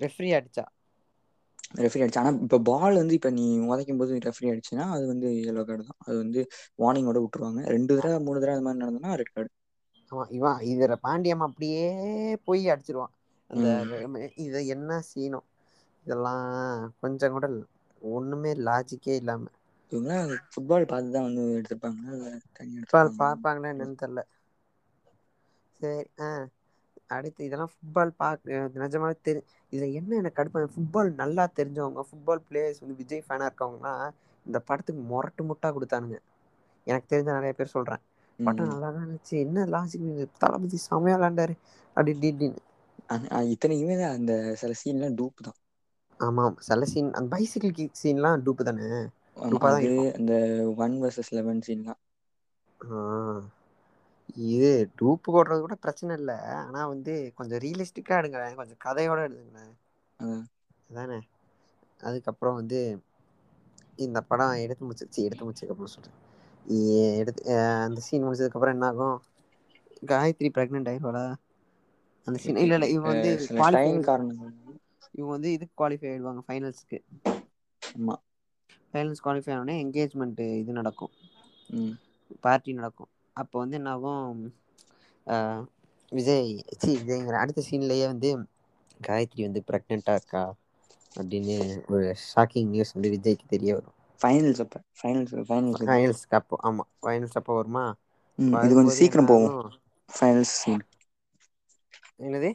ரெஃப்ரி அடிச்சா? ரெஃப்ரி அடிச்சா. ஆனா இப்ப பால் வந்து இப்ப நீ மொதைக்கும் போது ரெஃப்ரி அடிச்சுன்னா அது வந்து எல்லோ கார்டு தா அது வந்து வார்னிங்கோட வுட்டுருவாங்க. ரெண்டு தடவ மூணு தடவ அந்த மாரி நடந்ததுன்னா ரெட் கார்டு ஆமா இவ இதுல பாண்டியம்மா அப்டியே போய் அடிச்சிருவா அந்த இத என்ன சீனோ இதெல்லா கொஞ்சோ கூட ஒண்ணுமே லாஜிக்கே இல்லாம. இவங்கல்லா ஃபுட்பால் பாத்துதா வந்து எடுத்திருப்பாங்களா? இல்ல தனியா ஃபுட்பால் தெரியல. என்னன்னு தெர்ல சேரி ஆ. அடுத்து இதெல்லா ஃபுட்பால் பாக்க நெஜமாவே தெரி இதுல என்ன எனக்கு கடுப்பு ஃபுட்பால் நல்லா தெரிஞ்சவங்க ஃபுட்பால் பிளேயர்ஸ் வந்து விஜய் ஃபேனா இருக்கவங்கல்லா இந்த படத்துக்கு மொரட்டு முட்டா குடுத்தானுங்க. எனக்கு தெரிஞ்ச நெறைய பேர் சொல்றே ம். பட்டோ ம் நல்லாதா இருந்துச்சு. என்ன லாஜிக் தளபதி செமையா விளாண்டாரு அப்டி இப்டி இப்டின்னு அ இத்தனைக்குமே அந்த சில சீன்லா டூப் தா ஆமா செல சீன் அந்த பைசிகிள் கிக் சீன்ல்லா டூப்பு தானே? டூப்பா தான் அந்த ஒன் வர்சஸ் லெவன் சீன்லா ஆ இது டூப்பு போடுறது கூட பிரச்சன இல்ல. ஆனா வந்து கொஞ்சோ ரியலிஸ்டிக்கா எடுங்களே கொஞ்சோ கதையோட எடுங்களே ம் அதானே? அதுக்கப்றோ வந்து இந்த படோ எடுத்து முடிச்சிருச்சு எடுத்து முடிச்சதுக்கப்றோ சொல்றே ஏ எடுத்து அந்த சீன் முடிச்சதுக்கப்றோ என்ன ஆகு காயத்ரி பிரெக்னன்ட் ஆயிருவாளா? அந்த சீன் இல்ல இல்ல இவங்க வந்து சில இவங்க வந்து இதுக்கு குவாலிஃபை ஆயிடுவாங்க ஃபைனல்ஸ்க்கு ஆமா. ஃபைனல்ஸ் குவாலிஃபை ஆனோனே எங்கேஜ்மெண்ட் இது நடக்கு ம். பார்ட்டி நடக்கு அப்போ வந்து என்ன ஆகு ஆ விஜய் சி விஜய்ங்கிறே அடுத்த சீன்லயே வந்து காயத்ரி வந்து பிரெக்னன்ட்டா இருக்கா? அப்டின்னு ஒரு ஷாக்கிங் நியூஸ் வந்து விஜய்க்கு தெரிய வரு ஃபைனல்ஸ் அப்ப. ஃபைனல்ஸ் ஃபைனல்ஸ் இது ஃபைனல்ஸ்க்கு அப்போ. ஆமா. ஃபைனல்ஸ் அப்போ வருமா? இது கொஞ்சோ வரும்போது என்ன சீக்கிரோ போவு ஆகும் ஃபைனல்ஸ் சீன் என்னது?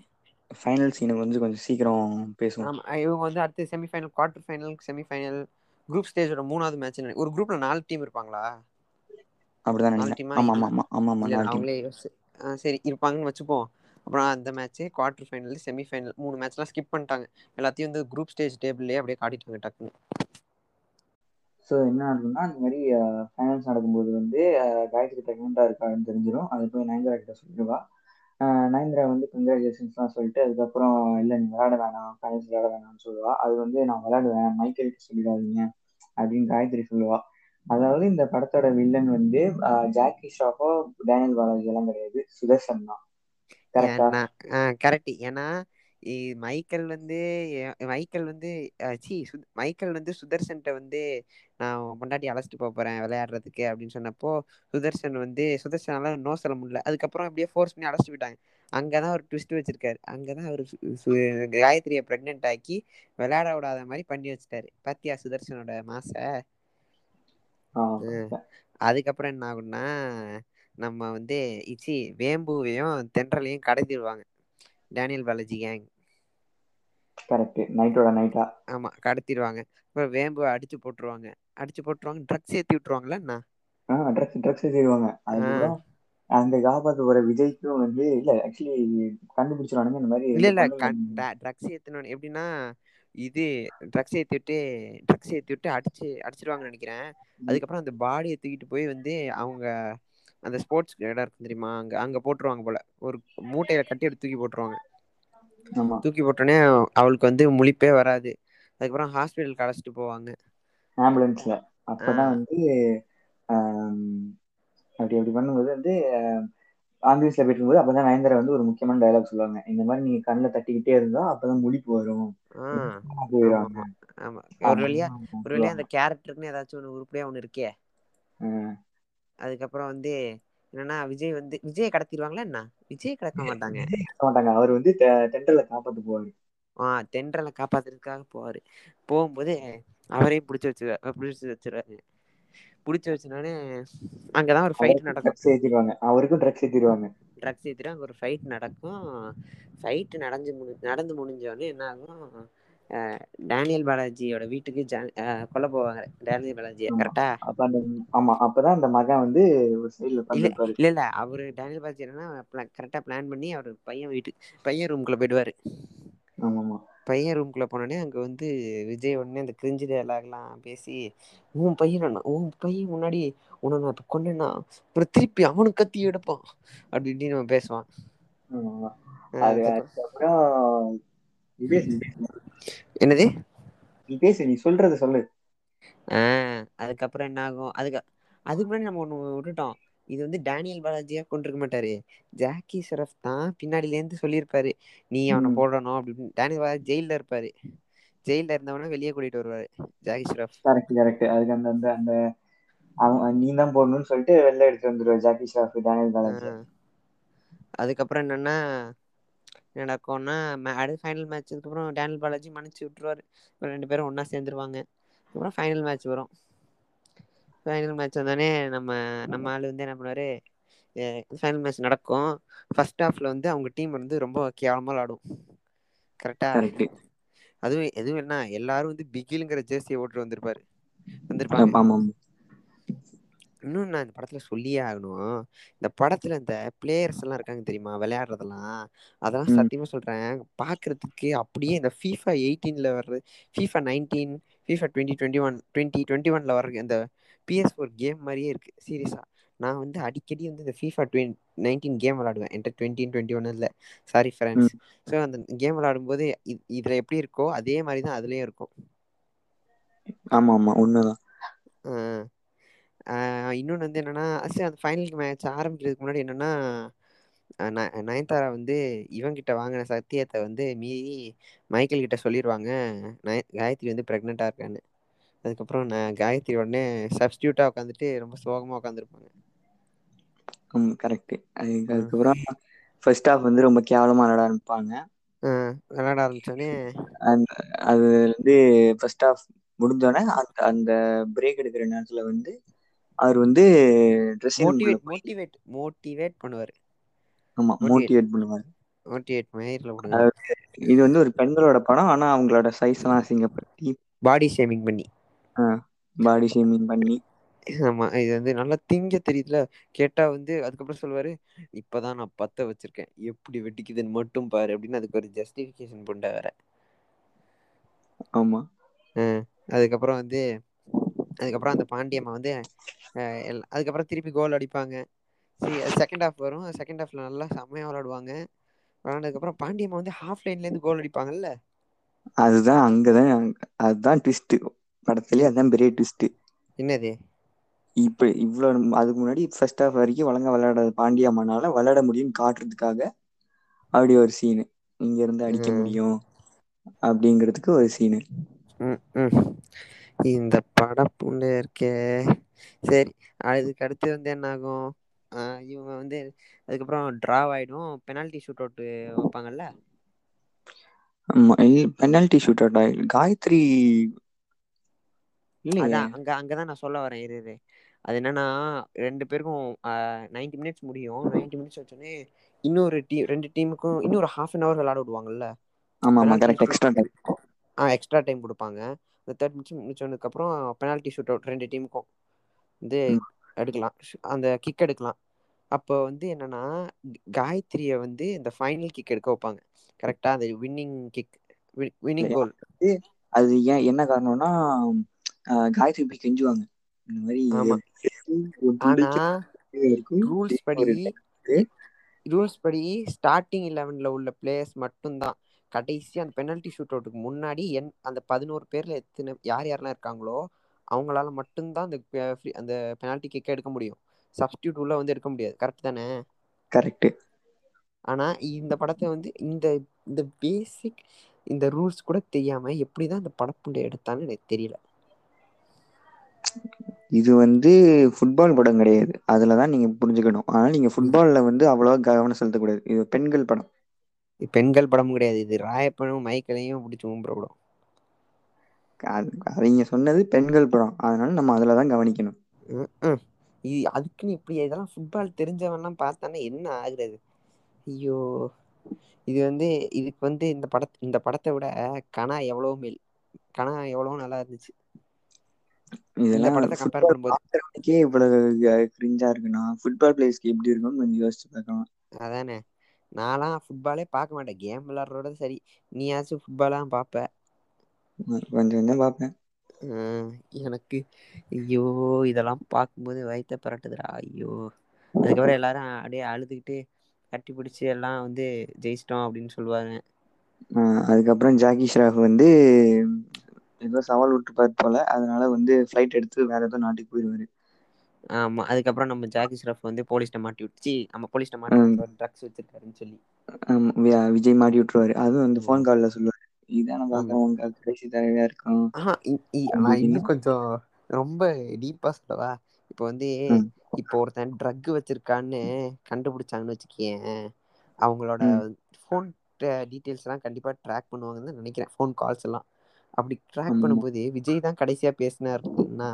ஃபைனல் சீன வந்து கொஞ்சோ சீக்கிரோ பேசுவோ ஆமா இவங்க வந்து அடுத்து semifinal quarter final semifinal group ஸ்டேஜோட மூணாவது மேட்ச் ஒரு குரூப்ல நாலு டீம் இருப்பாங்களா? அப்டிதா நாலு நெனைக்கிறே டீமா ஆமா ஆமா ஆமா ஆமா டீம் அவங்களே செரி இருப்பாங்கன்னு வச்சுப்போ அப்றோ அந்த மேட்ச்சு குவார்டர் ஃபைனல் செமிஃபைனல் மூணு மேட்ச்லா ஸ்கிப் பண்ட்டாங்க எல்லாத்தையு வந்து குரூப் ஸ்டேஜ் டேபிள்ளேயே அப்டியே காட்டிட்டாங்க டக்குன்னு. சோ என்ன ஆகுதுன்னா இந்த மாரி ஃபைனல்ஸ் நடக்கும்போது வந்து காயத்ரி பிரெக்னன்ட்டா இருக்கான்னு தெரிஞ்சிரு அது போய் நயன்தாரா கிட்ட சொல்லிடுவா. நயன்தாரா வந்து கங்கிராஜுலேஷன்ஸ்லா சொல்லிட்டு அதுக்கப்புறம் இல்லை நீ விளாட வேணாம். ஃபைனல்ஸ் விளாட வேணாம்னு சொல்லுவா. அது வந்து நான் விளையாடுவேன். மைக்கேல்ட சொல்லிடாதீங்க. அப்படின்னு காயத்ரி சொல்லுவா. அதாவது இந்த படத்தோட வில்லன் வந்து ஜாக்கி ஷாஃபோ டேனியல் பாலாஜி எல்லாம் கிடையாது. சுதர்ஷன் தான். கரெக்டா கரெக்ட் ஏன்னா மைக்கேல் வந்து மைக்கேல் வந்து சி மைக்கேல் வந்து சுதர்சன்ட வந்து நா உ பொண்டாட்டிய அழச்சிட்டு போ போறே விளையாடுறதுக்கு அப்டின்னு சொன்னப்போ சுதர்சன் வந்து சுதர்சனால நோ சொல்ல முடியல. அதுக்கப்றோ அப்டியே ஃபோர்ஸ் பண்ணி அழச்சிட்டு போயிட்டாங்க. அங்கதா ஒரு ட்விஸ்ட் வச்சிருக்காரு. அங்கதா அவரு காயத்திரிய பிரெக்னன்ட் ஆக்கி விளையாட விடாத மாரி பண்ணி வச்சுட்டாரு. பாத்தியா சுதர்சனோட மாச? ஆ ம் அதுக்கப்றோ என்ன ஆகுனா நம்ம வந்து இச்சி வேம்புவையு தென்றலையு கடத்திருவாங்க டேனியல் பாலாஜி கேங் கரெக்ட் நைட்டோட நைட்டா ஆமா கடத்திருவாங்க அப்றோ வேம்புவ அடிச்சு போட்டுருவாங்க. அடிச்சு போட்டுருவாங்க. ட்ரக்ஸ் ஏத்தி விட்டுருவாங்களா என்ன ஆ ட்ரக்ஸ் ட்ரக்ஸ் ஏத்திருவாங்க ஆ. அதுக்கப்றோ அந்த காப்பாத்த போற விஜய்க்கு வந்து இல்ல ஆக்சுவலி கண்டுபிடிச்சிருவானுங்க. இந்த மாரி இல்ல இல்ல ட்ரக்ஸ் ஏத்தனோன எப்டின்னா இது ட்ரக்ஸ் ஏத்திவிட்டு ட்ரக்ஸ் ஏத்திவிட்டு அடிச்சு அடிச்சிருவாங்கன்னு நெனைக்கிறே ம், அதுக்கப்றோ அந்த பாடிய தூக்கிட்டு போய் வந்து அவங்க அந்த ஸ்போர்ட்ஸ் எடோ இருக்கு தெரியுமா? அங்க அங்க போட்டுருவாங்க போல. ஒரு மூட்டையில கட்டி எடுத்து தூக்கி போட்டுருவாங்க. தூக்கி போட்டோனே அவளுக்கு வந்து முழிப்பே வராது. அதுக்கப்றோ ஹாஸ்பிட்டலுக்கு அழச்சிட்டு போவாங்க. ஆம்புலன்ஸ்ல ஆ. அப்பதா வந்து ஆ அப்டி அப்டி பண்ணும்போது வந்து ஆம்புலன்ஸ்ல போயிட்டு இருக்கும்போது அப்பதா நயன்தாரா வந்து ஒரு முக்கியமான டைலாக் சொல்லுவாங்க. இந்த மாரி நீங்க கண்ல தட்டிக்கிட்டே இருந்தா அப்பதா முழிப்பு வரு ஆ. ஆமா போயிடுவாங்க ஆமா ஆமா. ஒரு வழியா ஒரு வழியா அந்த கேரக்டருக்குன்னு ஏதாச்சு ஒன்னு உருப்படியா ஒண்ணு இருக்கே. ம் அதுக்கப்றோ வந்து என்னன்னா விஜய் வந்து விஜய கடத்திருவாங்களா என்ன? விஜய கடத்த மாட்டாங்க. மாட்டாங்க. அவர் வந்து தென்றல காப்பாத்த போவாரு. ஆ தென்றல காப்பாத்துறதுக்காக போவாரு. போகும்போது அவரையு புடிச்சு வச்சிரு புடிச்சு வச்சிருவாரு. புடிச்சு வச்சோனே அங்கதா ஒரு ஃபைட் அவருக்கும் நடக்கு ட்ரக்ஸ் ஏத்திடுவாங்க. அவருக்கும் ட்ரக்ஸ் ஏத்திடுவாங்க. ட்ரக்ஸ் ஏத்திட்டு அங்க ஒரு ஃபைட் நடக்கு ஃபைட் நடந்து முடி நடந்து முடிஞ்சோனே என்ன ஆகு அ டேனியல் பாலாஜியோட வீட்டுக்கு கொல்ல போவாங்க. டேனியல் பாலாஜிய ஆமா. கரெக்டா ஆமா அப்பதா அந்த மக வந்து சைடுல இல்ல இல்ல அவரு டேனியல் பாலாஜி என்னன்னா கரெக்டா பிளான் பண்ணி அவரு பைய வீட்டு பைய ரூம்குள்ள போயிடுவாரு. ஆமாமா. பைய ரூம்குள்ள போனோனே அங்க வந்து விஜய் ஒடனே அந்த கிரிஞ்சு டயலாக்லா பேசி உ பையனா உ பைய முன்னாடி உன்ன நா இப்ப கொன்னேனா அப்றோ திருப்பி அவனுக்கு கத்தி எடுப்பா அப்டி இப்டின்னு அவ பேசுவா ஆமா அ அது அதுக்கப்புறம் என்னது? நீ பேசு நீ சொல்றத சொல்லு. ஆ அதுக்கப்றோ என்ன ஆகு அதுக்கு அதுக்கு முன்னாடி நம்ம ஒண்ணு விட்டுட்டோ இது வந்து டேனியல் பாலாஜியா கொண்டிருக்க மாட்டாரு. ஜாக்கி சரப் தா பின்னாடில இருந்து சொல்லியிருப்பாரு. நீ அவன ம். போடணு அப்டின்னு டேனியல் பாலாஜி ஜெயில்ல இருப்பாரு. ஜெயில்ல இருந்தவன வெளியே கூட்டிட்டு வருவாரு ஜாக்கி ஷெராப் கரெக்ட் கரெக்ட். அதுக்கு அந்த அந்த அந்த அவ நீ தா போடணுன்னு சொல்லிட்டு வெளில எடுத்து வந்துருவாரு ஜாக்கி ஷாப் டேனியல் ஆ. பாலாஜிய அதுக்கப்றோ என்னன்னா நடக்கும்னா அடுத்த ஃபைனல் மேட்சுக்கு அப்றோ டேனியல் பாலாஜி மன்னிச்சு விட்டுருவாரு. ரெண்டு பேரு ஒன்னா சேந்துருவாங்க அப்றோ ஃபைனல் மேட்ச் வரு ஃபைனல் மேட்ச் வந்தோனே நம்ம நம்ம ஆளு வந்து என்ன பண்ணுவாரு? ஃபைனல் மேட்ச் நடக்கு ஃபர்ஸ்ட் ஹாஃப்ல வந்து அவங்க டீம் வந்து ரொம்ப கேவலமா விளாடு கரெக்டா கரெக்ட் அதுவு எதுவு என்ன எல்லாரு வந்து பிகிலுங்கிற ஜேர்சிய போட்டு வந்திருப்பாரு. வந்திருப்பாங்க. ஆமா ஆமா இன்னொன்னு நா இந்த படத்துல சொல்லியே ஆகணு இந்த படத்துல இந்த பிளேயர்ஸ் எல்லா இருக்காங்க தெரியுமா? விளையாடுறதெல்லா அதெல்லா ம். சத்தியமா சொல்றே பாக்குறதுக்கு அப்டியே இந்த ஃபீபா எயிட்டீன்ல வர்ற FIFA nineteen FIFA twenty twenty one twenty twenty ஒன்ல வர அந்த பி எஸ் ஃபோர் கேம் மாரியே இருக்கு சீரியஸா நா வந்து அடிக்கடி வந்து இந்த ஃபீஃபா டுவென் நைன்டீன் கேம் வெளாடுவே என்ட்ட டுவெண்ட்டின் டுவெண்ட்டி ஒன்னு இல்ல சாரி ஃப்ரெண்ட்ஸ். சோ அந்த கேம் வெளாடும் போது இ இதுல எப்டி இருக்கோ அதே மாரிதா அதுலயு இருக்கு ஆமா ஆமா உண்மதா ஆ. ஆ இன்னொன்னு வந்து என்னன்னா ச அந்த ஃபைனல் மேட்ச் ஆரம்பிக்கிறதுக்கு முன்னாடி என்னன்னா ந நயன்தாரா வந்து இவன் கிட்ட வாங்குன சத்தியத்த வந்து மீறி மைக்கேல் கிட்ட சொல்லிருவாங்க. நய காயத்ரி வந்து பிரெக்னன்டா இருக்கான்னு. அதுக்கப்புறோ ந காயத்ரி ஒடனே சப்ஸ்டியூட்டா உக்காந்துட்டு ரொம்ப சோகமா உக்காந்துருப்பாங்க. ம் கரெக்ட்டு அதுக்கு ம் அதுக்கப்புறோ ஃபர்ஸ்ட் ஹாஃப் வந்து ரொம்ப கேவலமா வெளாட ஆரம்பிப்பாங்க. ஆ வெளாட ஆரம்பிச்சோனே அந் அது வந்து ஃபர்ஸ்ட் ஹாஃப் முடிஞ்சோனே அந்த அந்த பிரேக் எடுக்குற நேரத்துல வந்து அவரு வந்து மோட்டிவேட் மோட்டிவேட் மோட்டிவேட் பண்ணுவாரு. ஆமா மோட்டிவேட் பண்ணுவாரு. மோட்டிவேட் மயிர்ல இது வந்து ஒரு பெண்களோட படோ ஆனா அவங்களோட சைஸ்லா அசிங்கப்படுத்தி. பாடி ஷேமிங் பண்ணி. பாடி ஷேமிங் பண்ணி. ஆமா இது வந்து நல்லா திங்க தெரியுதுல. கேட்டா வந்து அதுக்கப்புறோ சொல்லுவாரு இப்பதா நா பத்த வச்சிருக்கே எப்டி வெடிக்குதுன்னு மட்டு பாரு. அப்டின்னு அதுக்கு ஒரு ஜஸ்டிபிகேஷன் புண்டா வேற. ஆமா. ம் அதுக்கப்புறோ வந்து அதுக்கப்புறோ அந்த பாண்டியம்மா வந்து அ எல் அதுக்கப்புறோ திருப்பி கோல் அடிப்பாங்க. சி செகண்ட் ஹாஃப் வரு செகண்ட் ஹாஃப்ல நல்லா செம்மையா வெளாடுவாங்க வெளாண்டதுக்கு அப்புறோ பாண்டியம்மா வந்து ஹாஃப் லைன்ல இருந்து கோல் அடிப்பாங்கல்ல? அதுதா அங்கதா அதுதா ட்விஸ்ட்டு படத்துலயே என் அதா பெரிய ட்விஸ்ட்டு என்னது? இப்ப இவ்ளோ அதுக்கு முன்னாடி ஃபர்ஸ்ட் ஹாஃப் வரைக்கு ஒழுங்கா வெளாடாத பாண்டியம்மனால வெளாட முடியும்னு காட்டுறதுக்காக அப்டி ஒரு சீனு இங்க இருந்து அடிக்க ம். முடியு அப்டிங்கறதுக்கு ஒரு சீனு ம் ம். இந்த படம் புண்ட இருக்கே. சேரி அதுக்கு அடுத்து வந்து என்ன ஆகு ஆ இவங்க வந்து அதுக்கப்புறோ டிராவ் ஆயிடு பெனால்ட்டி ஷூட் அவுட் வைப்பாங்கல்ல? ஆமா பெனால்டி ஷூட் அவுட்டா காயத்ரி இல்லையே! அதா அங்க அங்கதா நா சொல்ல வரே இரு இரு. அது என்னன்னா ரெண்டு பேருக்கு ஆ நைன்டி மினிட்ஸ் முடியு நைன்டி மினிட்ஸ் வச்சோனே இன்னொரு டீ ரெண்டு டீமுக்கு இன்னொரு ஹாஃப் அன் அவர் வெளாட விடுவாங்கல்ல? ஆமாமா. Penalty correct. Extra time. ஆ எக்ஸ்ட்ரா டைம் குடுப்பாங்க. அந்த தேர்ட் மினிட்ஸ் முடிச்சோனதுக்கு அப்புறோ பெனால்ட்டி ஷூட் அவுட் ரெண்டு டீமுக்கு வந்து ம். எடுக்கலா அந்த கிக் எடுக்கலா அப்போ வந்து என்னன்னா காயத்திரிய வந்து இந்த ஃபைனல் கிக் எடுக்க வைப்பாங்க. கரெக்டா அது வின்னிங் கிக் வின்னிங் கோல் அது ஏ என்ன காரணோனா அ காயத்ரி போய் கெஞ்சுவாங்க. இந்த ஆமா. ஆனா ரூல்ஸ் படி ரூல்ஸ் படி ஸ்டார்ட்டிங் லெவன்ல உள்ள பிளேயர்ஸ் மட்டுந்தா கடைசியா அந்த பெனல்ட்டி ஷூட் அவுட்டுக்கு முன்னாடி என் அந்த பதினோரு பேர்ல எத்தன யார் யாரெல்லா இருக்காங்களோ அவங்களால மட்டுந்தா அந்த அந்த பெனால்டி கிக்க எடுக்க முடியு சப்ஸ்டியூட் உள்ள வந்து எடுக்க முடியாது. கரெக்ட் தானே? கரெக்ட்டு ஆனா இந்த படத்த வந்து இந்த இந்த பேசிக் இந்த ரூல்ஸ் கூட தெரியாம எப்டிதா இந்த படப்புண்ட எடுத்தான்னு எனக்கு தெரியல. இது வந்து ஃபுட்பால் படம் கிடையாது. அதுலதா நீங்க புரிஞ்சுக்கணு ஆனா நீங்க இது ஃபுட்பால்ல வந்து அவ்வளவா கவனோ செலுத்தக்கூடாது. இது பெண்கள் படம். பெண்கள் படம் கிடையாது. இது ராயப்பனு மைக்கேலையு புடிச்சு ஊம்ப விடு அது அவிங்க சொன்னது பெண்கள் படோ அதனால நம்ம அதுலதா கவனிக்கணு ம் ம் இது அதுக்குன்னு இப்டி இதெல்லா ஃபுட்பால் தெரிஞ்சவன்லா பாத்தானா என்ன ஆகுறது? ஐயோ. இது வந்து இதுக்கு வந்து இந்த பட இந்த படத்த விட கனா எவ்வளவோ மேல் கனா எவ்வளவோ நல்லா இருந்துச்சு. இந்த இதெல்லா படத்த கம்பேர் பண்ணும்போது. இவ்வளவு கிரிஞ்சா இருக்குன்னா ஃபுட்பால் பிளேஸ்க்கு எப்டி இருக்குன்னு கொஞ்சோ யோசிச்சு பாக்கலா அதானே. நாலா ஃபுட்பாலே பாக்க மாட்டே கேம் விளாடுறதோட சரி. நீயாச்சு ஃபுட்பாலா பாப்ப கொஞ்ச கொஞ்சோ பாப்பே ம் எனக்கு ஐயோ இதெல்லா பாக்கும்போது வயித்த பெரட்டுதுடா. ஐயோ. அதுக்கப்புறோ எல்லாரு அப்டியே அழுதுகிட்டு கட்டிபிடிச்சு எல்லா வந்து ஜெயிச்சிட்டோ அப்டின்னு சொல்லுவாங்க. ஆ அதுக்கப்புறோ ஜாக்கி ஷிராப் வந்து ஏதோ சவால் விட்டுருப்பாரு போல. அதனால வந்து ஃபிளைட் எடுத்து வேற ஏதோ நாட்டுக்கு போயிருவாரு. ஆமா அதுக்கப்புறோ நம்ம ஜாக்கி ஷ்ராப் வந்து போலீஸ்ட்ட மாட்டி விட் ச்சி நம்ம போலீஸ்ட்ட மாட்டி ட்ரக்ஸ் வச்சிருக்காருன்னு சொல்லி. விஜய் மாட்டி விட்டுருவாரு. அதுவு அந்த ஃபோன் கால்ல சொல்லுவாரு. இதான பாக்குற உங்க கடைசி தலைவா இருக் ஆ நா இன்னு கொஞ்சோ ரொம்ப டீப்பா சொல்லவா? இப்ப வந்து இப்போ ஒருத்த ட்ரக் வச்சிருக்கான்னு கண்டுபிடிச்சாங்கன்னு வச்சுக்கயே அவங்களோட ஃபோன் டீட்டெயில்ஸ் எல்லா கண்டிப்பா ட்ராக் பண்ணுவாங்கன்னு நெனைக்கிறே ஃபோன் கால்ஸ் எல்லா அப்டி ட்ராக். பண்ணும்போது விஜய் தா கடைசியா பேசினாருன்னா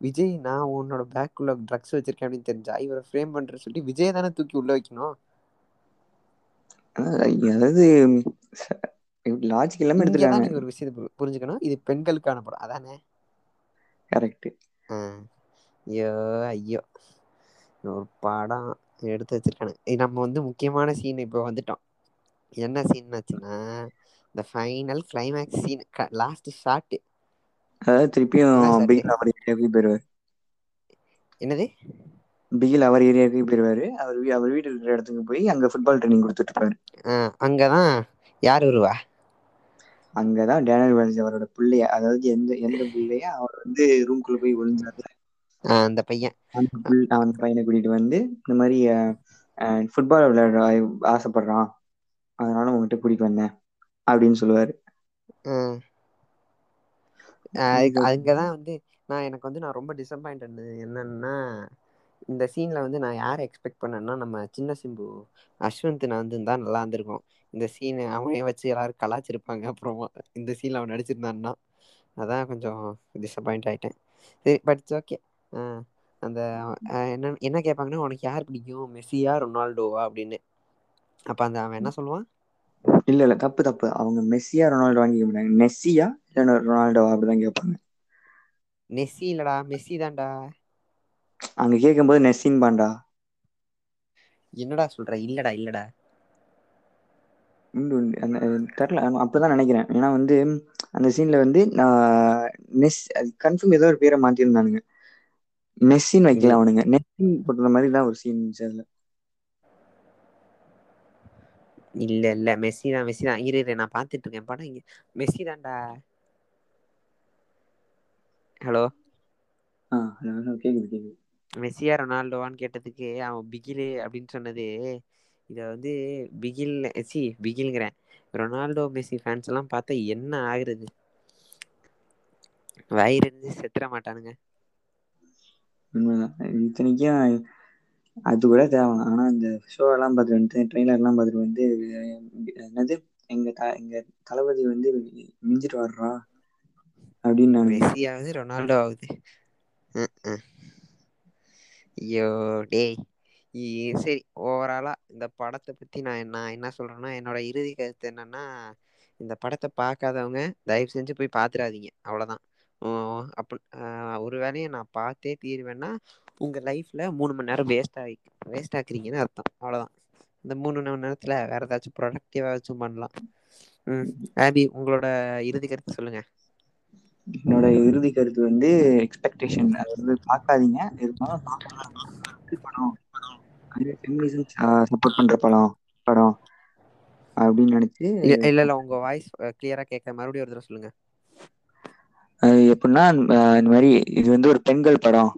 விஜய் நா உன்னோட பேக்குள்ள ட்ரக்ஸ் வச்சிருக்கே அப்டின்னு தெரிஞ்சா இவர ஃப்ரேம் பண்ற சொல்லி விஜய தானே தூக்கி உள்ள வைக்கணு ஆ அதாவது லாஜிக் எடுத்திருக்காங்க. நீங்க ஒரு விஷயத்த புரிஞ்சுக்கணு இது பெண்களுக்கான படோ அதானே? கரெக்ட்டு ஆ. ஐயோ ஐயோ. ஒரு படோ எடுத்து வச்சிருக்கானுங்க நம்ம வந்து முக்கியமான சீன் இப்ப வந்துட்டோ என்ன சீன்னாச்சுன்னா இந்த final climax scene last shot அதாவது திருப்பியு அதான் ஷாட்டு போயிருவாரு. என்னது? பிகில் அவர் ஏரியாவுக்கு போயிருவாரு. அவர் அவர் வீடு இருக்கிற இடத்துக்கு போய் அங்க ஃபுட்பால் ட்ரைனிங் கொடுத்துட்டு இருப்பாரு ஆ, அங்கதான் யார் வருவா? அங்கதான் டேனியல் வேல்ஸ் அவரோட பிள்ளைய அதாவது எந்த எந்த பிள்ளைய அவர் வந்து ரூம்குள்ள போய் ஆ, அந்த பையன். அந்த பையனை கூட்டிட்டு வந்து இந்த மாதிரி ஃபுட்பால் விளையாட ஆசைப்படுறான். அதனால உங்ககிட்ட கூட்டிட்டு வந்தேன். அப்படின்னு சொல்லுவாரு. அங்கதான் வந்து நான் எனக்கு வந்து நான் ரொம்ப டிசப்பாயின்ட் என்னன்னா இந்த சீன்ல வந்து நான் யாரை எக்ஸ்பெக்ட் பண்ணேன்னா நம்ம சின்ன சிம்பு அஸ்வந்த் நான் வந்து இருந்தா நல்லா இருந்திருக்கும். இந்த சீன் அவனையே வச்சு எல்லாரும் கலாச்சிருப்பாங்க அப்புறமா. இந்த சீன்ல அவன் நடிச்சிருந்தான்னா அதான் கொஞ்சம் டிசப்பாயிண்ட் ஆயிட்டேன். சரி பட் ஓகே அந்த என்ன என்ன கேட்பாங்கன்னா உனக்கு யார் பிடிக்கும்? மெஸ்ஸியா ரொனால்டோவா அப்படின்னு. அப்ப அந்த அவன் என்ன சொல்லுவான்? இல்ல இல்ல. தப்பு தப்பு. அவங்க மெஸ்ஸியா ரொனால்டோவான்னு கேட்க மாட்டாங்க. நெஸ்ஸியா இல்ல ரொனால்டோவா? அப்படிதான் கேட்பாங்க. மெஸ்ஸி இல்லடா. மெஸ்ஸி தான்டா. அங்க கேட்கும்போது நெஸ்ஸின் பாண்டா என்னடா சொல்ற? இல்லடா இல்லடா. உண்டு உண்டு. அந்த தெரில அப்பதான் நினைக்கிறேன். ஏன்னா வந்து அந்த சீன்ல வந்து நான் நெஸ் கன்ஃபார்ம் ஏதோ ஒரு பேரை மாத்திருந்தானுங்க நெஸ்ஸின்னு வைக்கல அவனுங்க. நெஸ்ஸின் போட்டுற மாதிரி தான் ஒரு சீன் இருந்துச்சு அதுல. இல்ல இல்ல. மெஸ்ஸி தான் மெஸ்ஸி தான். இரு இரு. நான் பார்த்துட்டு இருக்கேன் படம் இங்க. மெஸ்ஸி தான்டா. ஹலோ? மெஸ்ஸியா ரொனால்டோவான்னு கேட்டதுக்கு அவன் பிகிலு அப்படின்னு சொன்னது. இதை வந்து பிகில் சி பிகில்ங்கிறேன். ரொனால்டோ மெஸ்ஸி ஃபேன்ஸ் எல்லாம் பார்த்தா என்ன ஆகுறது? வயிறு செத்துற மாட்டானுங்க. உண்மைதான். இத்தனைக்கும் அது கூட தேவை ஆனா இந்த ஷோ எல்லாம் பார்த்துட்டு வந்து ட்ரெய்லர் எல்லாம் பார்த்துட்டு வந்து என்னது? எங்க த எங்க தளபதி வந்து மிஞ்சிட்டு வர்றா அப்படின்னு நான் மெஸ்ஸி ஆகுது ரொனால்டோ ஆகுது ஐயோ டேய். இ- சரி ஓவராலா இந்த படத்தை பத்தி நான் நான் என்ன சொல்றேன்னா என்னோட இறுதி கருத்து என்னன்னா இந்த படத்தை பார்க்காதவங்க தயவு செஞ்சு போய் பார்த்துடாதீங்க. அவ்வளவுதான். ஆஹ் ஒரு வேலையை நான் பார்த்தே தீருவேன்னா உங்க லைஃப்ல மூணு மணி நேரம் வேஸ்ட் ஆகி வேஸ்ட் ஆக்குறீங்கன்னு அர்த்தம். அவ்வளவுதான். இந்த மூணு மணி நேரத்துல வேற ஏதாச்சும் ப்ரொடக்டிவா வச்சும் பண்ணலாம். ம் ஆபி உங்களோட இறுதி கருத்து சொல்லுங்க. என்னோட இறுதி கருத்து வந்து எக்ஸ்பெக்டேஷன் அது வந்து பார்க்காதீங்க. இருந்தாலும் படம். ஃபெமினிசம் சப்போர்ட் பண்ற படம். படம். அப்படின்னு நினைச்சு இல்ல இல்ல இல்ல. உங்க வாய்ஸ் கிளியரா கேட்க மறுபடியும் ஒரு தடவை சொல்லுங்க. அது எப்படின்னா இந்த மாதிரி இது வந்து ஒரு பெண்கள் படம்.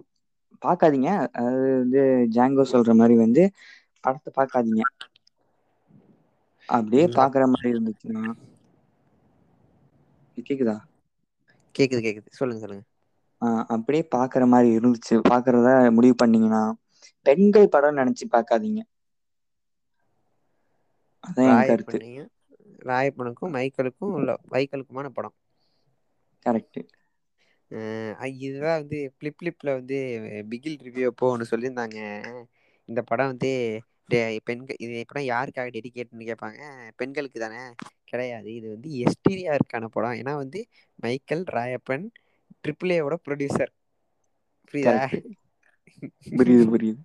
பார்க்காதீங்க. அது வந்து ஜாங்கோ சொல்ற மாதிரி வந்து படத்தை பார்க்காதீங்க. அப்படியே. பாக்குற மாதிரி இருந்துச்சுன்னா. கேக்குதா? கேக்குது கேக்குது. சொல்லுங்க சொல்லுங்க. அப்படியே பாக்குற மாதிரி இருந்துச்சு. பாக்குறதா முடிவு பண்ணீங்கன்னா பெண்கள் படம் நினைச்சு பார்க்காதீங்க. அதான் ராயப்பனுக்கும் மைக்கேலுக்கும் உள்ள வைக்கலுக்குமான படம். கரெக்ட். இதுதான் வந்து பிளிப் பிளிப்ல வந்து பிகில் ரிவ்யூ அப்போ ஒன்று சொல்லியிருந்தாங்க. இந்த படம் வந்து பெண்கள் இது படம் யாருக்காக டெடிகேட்னு கேட்பாங்க. பெண்களுக்கு தானே? கிடையாது. இது வந்து எஸ்டிஆருக்கான படம். ஏன்னா வந்து மைக்கேல் ராயப்பன் ட்ரிபிள் ஏவோட ப்ரொடியூசர் புரியுதா? புரியுது புரியுது.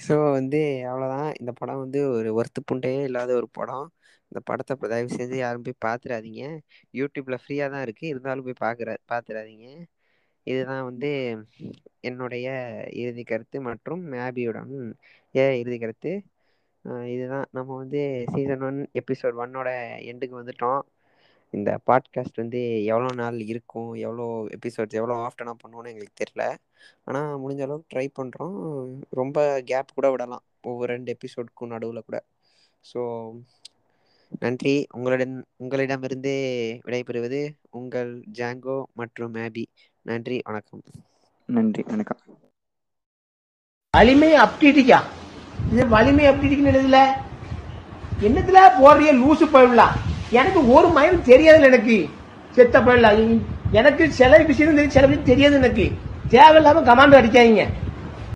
ஸோ வந்து அவ்வளோதான் இந்த படம் வந்து ஒரு ஒர்த்து புண்டே இல்லாத ஒரு படம். இந்த படத்தை தயவு செஞ்சு யாரும் போய் பார்த்துடாதீங்க யூடியூப்ல ஃப்ரீயாக தான் இருக்குது இருந்தாலும் போய் பார்க்குற பார்த்துடாதீங்க இதுதான் வந்து என்னுடைய இறுதி கருத்து மற்றும் மேபியுடன் ஏ இறுதி கருத்து. இதுதான். நம்ம வந்து சீசன் ஒன் எபிசோட் ஒன்னோட எண்டுக்கு வந்துட்டோம். இந்த பாட்காஸ்ட் வந்து எவ்வளோ நாள் இருக்கும் எவ்வளோ எபிசோட்ஸ் எவ்வளோ ஆஃப்டனாக பண்ணுவோன்னு எங்களுக்கு தெரியல. ஆனால் முடிஞ்ச அளவுக்கு ட்ரை பண்ணுறோம் ரொம்ப கேப் கூட விடலாம். ஒவ்வொரு ரெண்டு எபிசோடுக்கும் நடுவில் கூட. ஸோ நன்றி. உங்களிடம் உங்களிடமிருந்து விடைபெறுவது உங்கள் ஜாங்கோ மற்றும் மேபி நன்றி வணக்கம். நன்றி வணக்கம். வலிமை அப்டிட்டிக்கா இது வலிமை அப்டிட்டிக்குன்னு எழுதல என்னத்துல போடுறிய லூசு போயிடலாம் எனக்கு ஒரு மயம் தெரியாது எனக்கு. செத்த போயிடலாம் எனக்கு சில விஷயம் தெரியும் சில விஷயம் தெரியாது எனக்கு. தேவையில்லாம கமாண்ட் அடிக்காதீங்க.